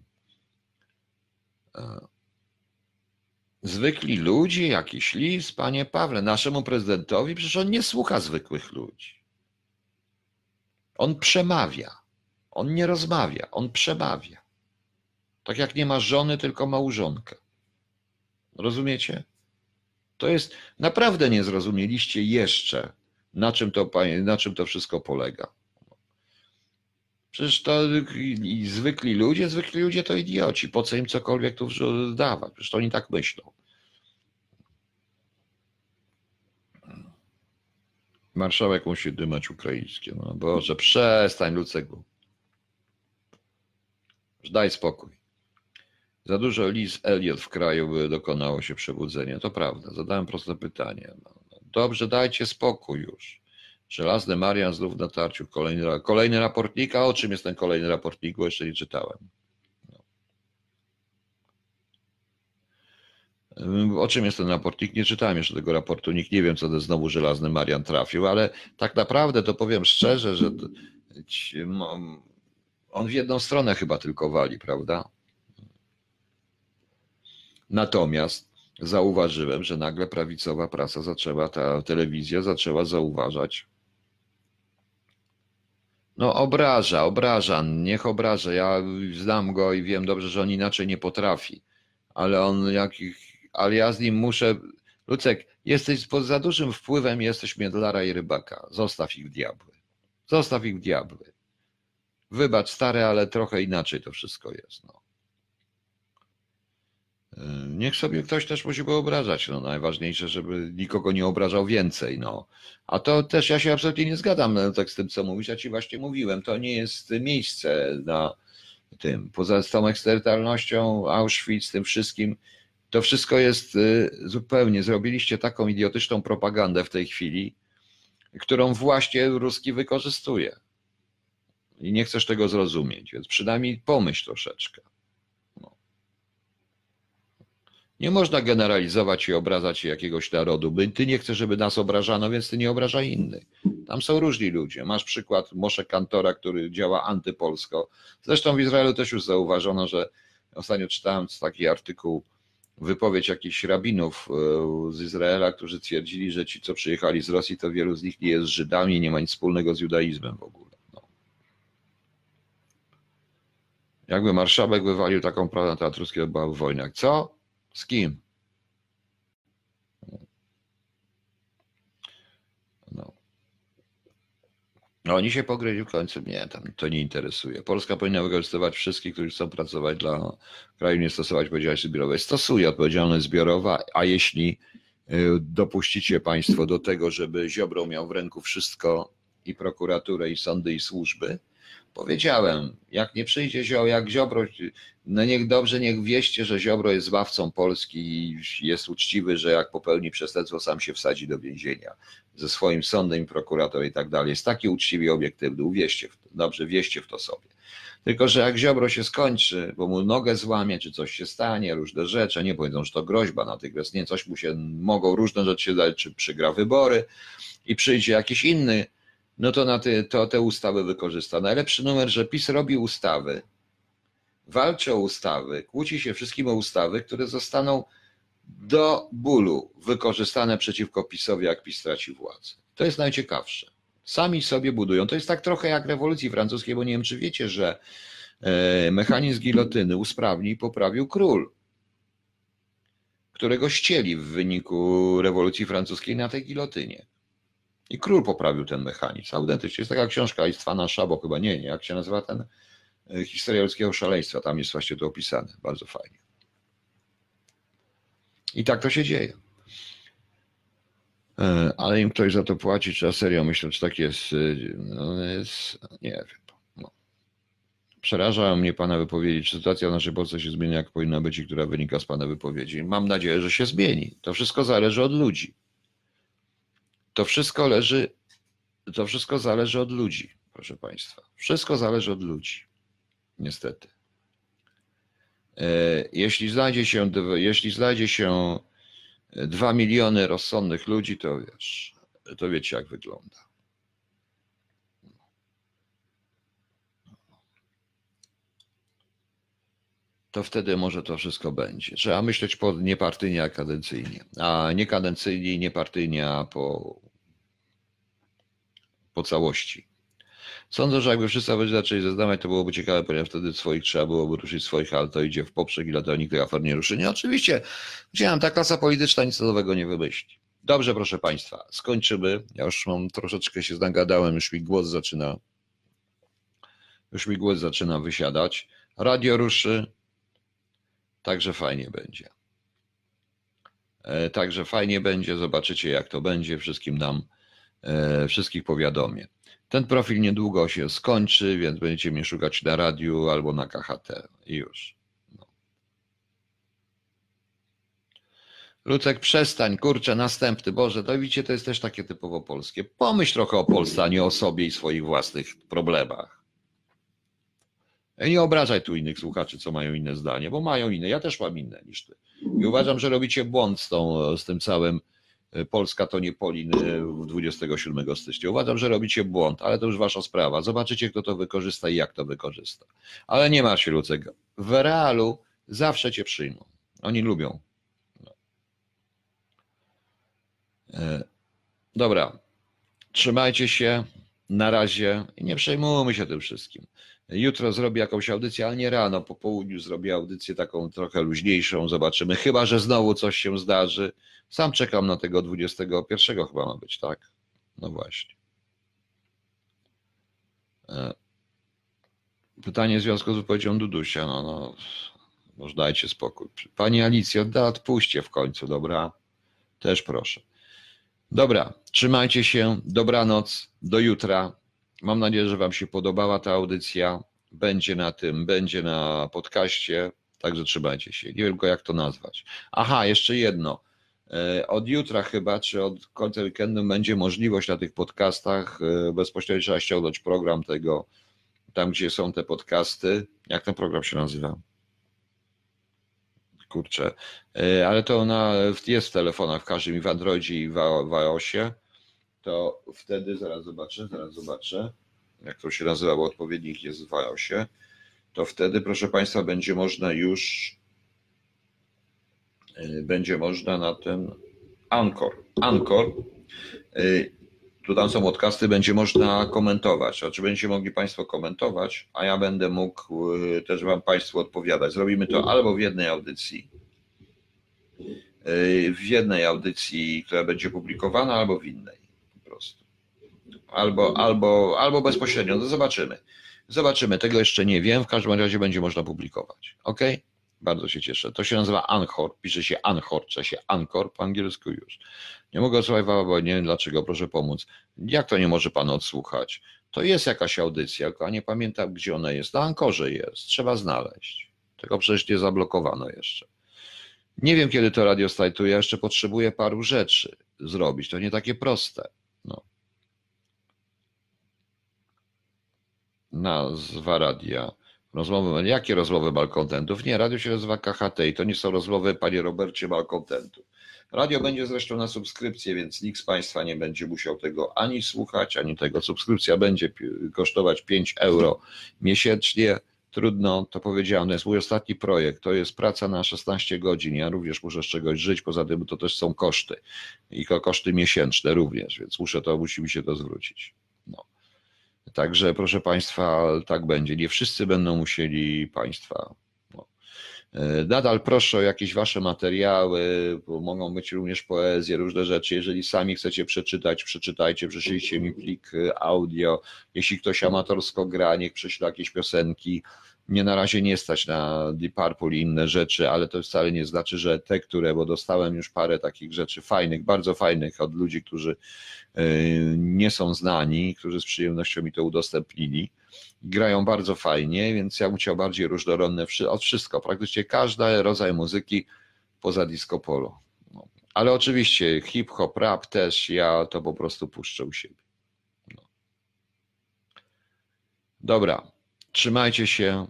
Speaker 1: E, Zwykli ludzie, jakiś list, panie Pawle, naszemu prezydentowi, przecież on nie słucha zwykłych ludzi. On przemawia. On nie rozmawia, on przemawia. Tak jak nie ma żony, tylko małżonkę. Rozumiecie? To jest naprawdę nie zrozumieliście jeszcze, na czym to, na czym to wszystko polega. Przecież to i, zwykli ludzie, zwykli ludzie to idioci. Po co im cokolwiek tu dawać? Przecież to oni tak myślą. Marszałek musi dymać ukraińskie. No Boże, przestań, Lucek. Daj spokój. Za dużo Liz Elliot w kraju by dokonało się przebudzenia. To prawda. Zadałem proste pytanie. No, no, Dobrze, dajcie spokój już. Żelazny Marian znów na tarciu. Kolejny, kolejny raportnik. A o czym jest ten kolejny raportnik? Bo jeszcze nie czytałem. No. O czym jest ten raportnik? Nie czytałem jeszcze tego raportu. Nikt nie wiem, co ten znowu Żelazny Marian trafił, ale tak naprawdę to powiem szczerze, że on w jedną stronę chyba tylko wali, prawda? Natomiast zauważyłem, że nagle prawicowa prasa zaczęła, ta telewizja zaczęła zauważać. No obraża, obraża, niech obraża. Ja znam go i wiem dobrze, że on inaczej nie potrafi. Ale on jakich, ale ja z nim muszę. Lucek, jesteś pod za dużym wpływem, jesteś Miedlara i Rybaka. Zostaw ich diabły. Zostaw ich diabły. Wybacz, stary, ale trochę inaczej to wszystko jest. No. Yy, Niech sobie ktoś też musi wyobrażać. No, najważniejsze, żeby nikogo nie obrażał więcej. No. A to też ja się absolutnie nie zgadzam no, tak z tym, co mówisz. Ja ci właśnie mówiłem, to nie jest miejsce na tym. Poza tą eksterytalnością, Auschwitz, tym wszystkim, to wszystko jest y, zupełnie. Zrobiliście taką idiotyczną propagandę w tej chwili, którą właśnie Ruski wykorzystuje. I nie chcesz tego zrozumieć, więc przynajmniej pomyśl troszeczkę. No. Nie można generalizować i obrażać jakiegoś narodu. Ty nie chcesz, żeby nas obrażano, więc ty nie obrażaj innych. Tam są różni ludzie. Masz przykład Moshe Kantora, który działa antypolsko. Zresztą w Izraelu też już zauważono, że ostatnio czytałem taki artykuł, wypowiedź jakichś rabinów e, z Izraela, którzy twierdzili, że ci, co przyjechali z Rosji, to wielu z nich nie jest Żydami, nie ma nic wspólnego z judaizmem w ogóle. No. Jakby marszałek wywalił taką prawdę na teatr ruski odbywał wojnę. Co? Z kim? No. No, oni się pogryźli w końcu. Nie, tam to nie interesuje. Polska powinna wykorzystywać wszystkich, którzy chcą pracować dla kraju, nie stosować odpowiedzialności zbiorowej. Stosuje odpowiedzialność zbiorowa, a jeśli y, dopuścicie Państwo do tego, żeby Ziobro miał w ręku wszystko i prokuraturę, i sądy, i służby, powiedziałem, jak nie przyjdzie Ziobro, jak Ziobro, no niech dobrze, niech wieście, że Ziobro jest zbawcą Polski i jest uczciwy, że jak popełni przestępstwo, sam się wsadzi do więzienia ze swoim sądem, prokurator i tak dalej. Jest taki uczciwy i obiektywny. Uwierzcie w to. Dobrze, wieście w to sobie. Tylko, że jak Ziobro się skończy, bo mu nogę złamie, czy coś się stanie, różne rzeczy, nie powiedzą, że to groźba natychmiast, nie, coś mu się, mogą różne rzeczy się dać, czy przegra wybory i przyjdzie jakiś inny, no to na te, to te ustawy wykorzysta. Najlepszy numer, że PiS robi ustawy, walczy o ustawy, kłóci się wszystkim o ustawy, które zostaną do bólu wykorzystane przeciwko PiSowi, jak PiS straci władzę. To jest najciekawsze. Sami sobie budują. To jest tak trochę jak rewolucji francuskiej, bo nie wiem, czy wiecie, że e, mechanizm gilotyny usprawnił i poprawił król, którego ścieli w wyniku rewolucji francuskiej na tej gilotynie. I król poprawił ten mechanizm. Autentycznie jest taka książka Istwana Szabo, chyba nie, nie, jak się nazywa ten e, Historia ludzkiego szaleństwa, tam jest właśnie to opisane, bardzo fajnie. I tak to się dzieje. E, Ale im ktoś za to płaci, czy na serio myślę, czy tak jest, e, no jest nie wiem. No. Przerażają mnie Pana wypowiedzi, czy sytuacja w naszej Polsce się zmieni, jak powinna być i która wynika z Pana wypowiedzi. Mam nadzieję, że się zmieni. To wszystko zależy od ludzi. To wszystko leży, to wszystko zależy od ludzi, proszę Państwa. Wszystko zależy od ludzi. Niestety. E, Jeśli znajdzie się, jeśli znajdzie się dwa miliony rozsądnych ludzi, to wiesz, to wiecie jak wygląda. To wtedy może to wszystko będzie. Trzeba myśleć po niepartyjnie, a kadencyjnie. A nie kadencyjnie niepartyjnie, a po, po całości. Sądzę, że jakby wszyscy ludzie zaczęli zeznawać, to byłoby ciekawe, ponieważ wtedy swoich trzeba byłoby ruszyć swoich, ale to idzie w poprzek i dlatego nikt afer nie ruszy. Nie, oczywiście, widziałem, ta klasa polityczna nic nowego nie wymyśli. Dobrze, proszę Państwa, skończymy. Ja już mam troszeczkę się nagadałem, już mi głos zaczyna, już mi głos zaczyna wysiadać. Radio ruszy, także fajnie będzie. E, Także fajnie będzie, zobaczycie jak to będzie, wszystkim nam, e, wszystkich powiadomię. Ten profil niedługo się skończy, więc będziecie mnie szukać na radiu albo na KHT i już. No. Lucek, przestań, kurczę, następny. Boże, to widzicie, to jest też takie typowo polskie. Pomyśl trochę o Polsce, a nie o sobie i swoich własnych problemach. Nie obrażaj tu innych słuchaczy, co mają inne zdanie, bo mają inne. Ja też mam inne niż ty. I uważam, że robicie błąd z, tą, z tym całym e, Polska to nie Polin e, w 27 stycznia. Uważam, że robicie błąd, ale to już wasza sprawa. Zobaczycie, kto to wykorzysta i jak to wykorzysta. Ale nie ma się, Lucek. W realu zawsze cię przyjmą. Oni lubią. E, Dobra. Trzymajcie się. Na razie. Nie przejmujmy się tym wszystkim. Jutro zrobię jakąś audycję, ale nie rano, po południu zrobię audycję taką trochę luźniejszą, zobaczymy. Chyba, że znowu coś się zdarzy. Sam czekam na tego 21 chyba ma być, tak? No właśnie. E, Pytanie w związku z wypowiedzią Dudusia. No, no, może dajcie spokój. Pani Alicjo, da, odpuśćcie w końcu, dobra? Też proszę. Dobra, trzymajcie się. Dobranoc. Do jutra. Mam nadzieję, że Wam się podobała ta audycja. Będzie na tym, będzie na podcaście, także trzymajcie się. Nie wiem tylko jak to nazwać. Aha, jeszcze jedno. E, Od jutra chyba, czy od końca weekendu będzie możliwość na tych podcastach, e, bezpośrednio trzeba ściągnąć program tego, tam gdzie są te podcasty. Jak ten program się nazywa? Kurczę. E, Ale to na, jest w telefonach, w każdym i w Androidzie i w iOSie to wtedy, zaraz zobaczę, zaraz zobaczę, jak to się nazywa, bo odpowiednik jest w iOSie, to wtedy, proszę Państwa, będzie można już, y, będzie można na ten Anchor, Anchor, y, tu tam są podcasty, będzie można komentować, znaczy będziecie mogli Państwo komentować, a ja będę mógł y, też Wam Państwu odpowiadać. Zrobimy to albo w jednej audycji, w jednej audycji, która będzie publikowana, albo w innej. Albo, albo, albo bezpośrednio, no zobaczymy. Zobaczymy, tego jeszcze nie wiem, w każdym razie będzie można publikować. Ok? Bardzo się cieszę. To się nazywa Anchor, pisze się Anchor, czy się Anchor po angielsku już. Nie mogę odsłuchać, bo nie wiem dlaczego, proszę pomóc. Jak to nie może Pan odsłuchać? To jest jakaś audycja, tylko nie pamiętam gdzie ona jest. Na Ankorze jest, trzeba znaleźć. Tego przecież nie zablokowano jeszcze. Nie wiem kiedy to radio startuje, jeszcze potrzebuję paru rzeczy zrobić. To nie takie proste. Nazwa radia. Rozmowy, jakie rozmowy malkontentów? Nie, radio się nazywa KHT i to nie są rozmowy, panie Robercie, malkontentów. Radio będzie zresztą na subskrypcję, więc nikt z Państwa nie będzie musiał tego ani słuchać, ani tego. Subskrypcja będzie kosztować 5 euro miesięcznie. Trudno, to powiedziałem, to jest mój ostatni projekt, to jest praca na 16 godzin, ja również muszę z czegoś żyć, poza tym to też są koszty i ko- koszty miesięczne również, więc muszę to, musi mi się to zwrócić. Także proszę Państwa, tak będzie. Nie wszyscy będą musieli Państwa. No. E, Nadal proszę o jakieś wasze materiały, mogą być również poezje, różne rzeczy. Jeżeli sami chcecie przeczytać, przeczytajcie, przyszlijcie mi plik e, audio. Jeśli ktoś amatorsko gra, niech prześle jakieś piosenki. Mnie na razie nie stać na Deep Purple i inne rzeczy, ale to wcale nie znaczy, że te, które, bo dostałem już parę takich rzeczy fajnych, bardzo fajnych od ludzi, którzy e, nie są znani, którzy z przyjemnością mi to udostępnili grają bardzo fajnie, więc ja bym chciał bardziej różnorodne od wszystko, praktycznie każdy rodzaj muzyki poza disco polo. No. Ale oczywiście hip-hop, rap też, ja to po prostu puszczę u siebie. No. Dobra, trzymajcie się,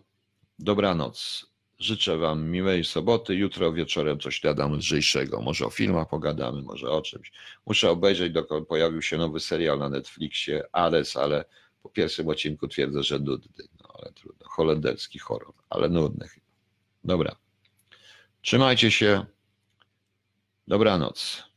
Speaker 1: dobranoc. Życzę Wam miłej soboty. Jutro wieczorem coś nadam lżejszego. Może o filmach pogadamy, może o czymś. Muszę obejrzeć, dokąd pojawił się nowy serial na Netflixie, Ares, ale po pierwszym odcinku twierdzę, że nudny, no ale trudno. Holenderski horror, ale nudny chyba. Dobra. Trzymajcie się. Dobranoc.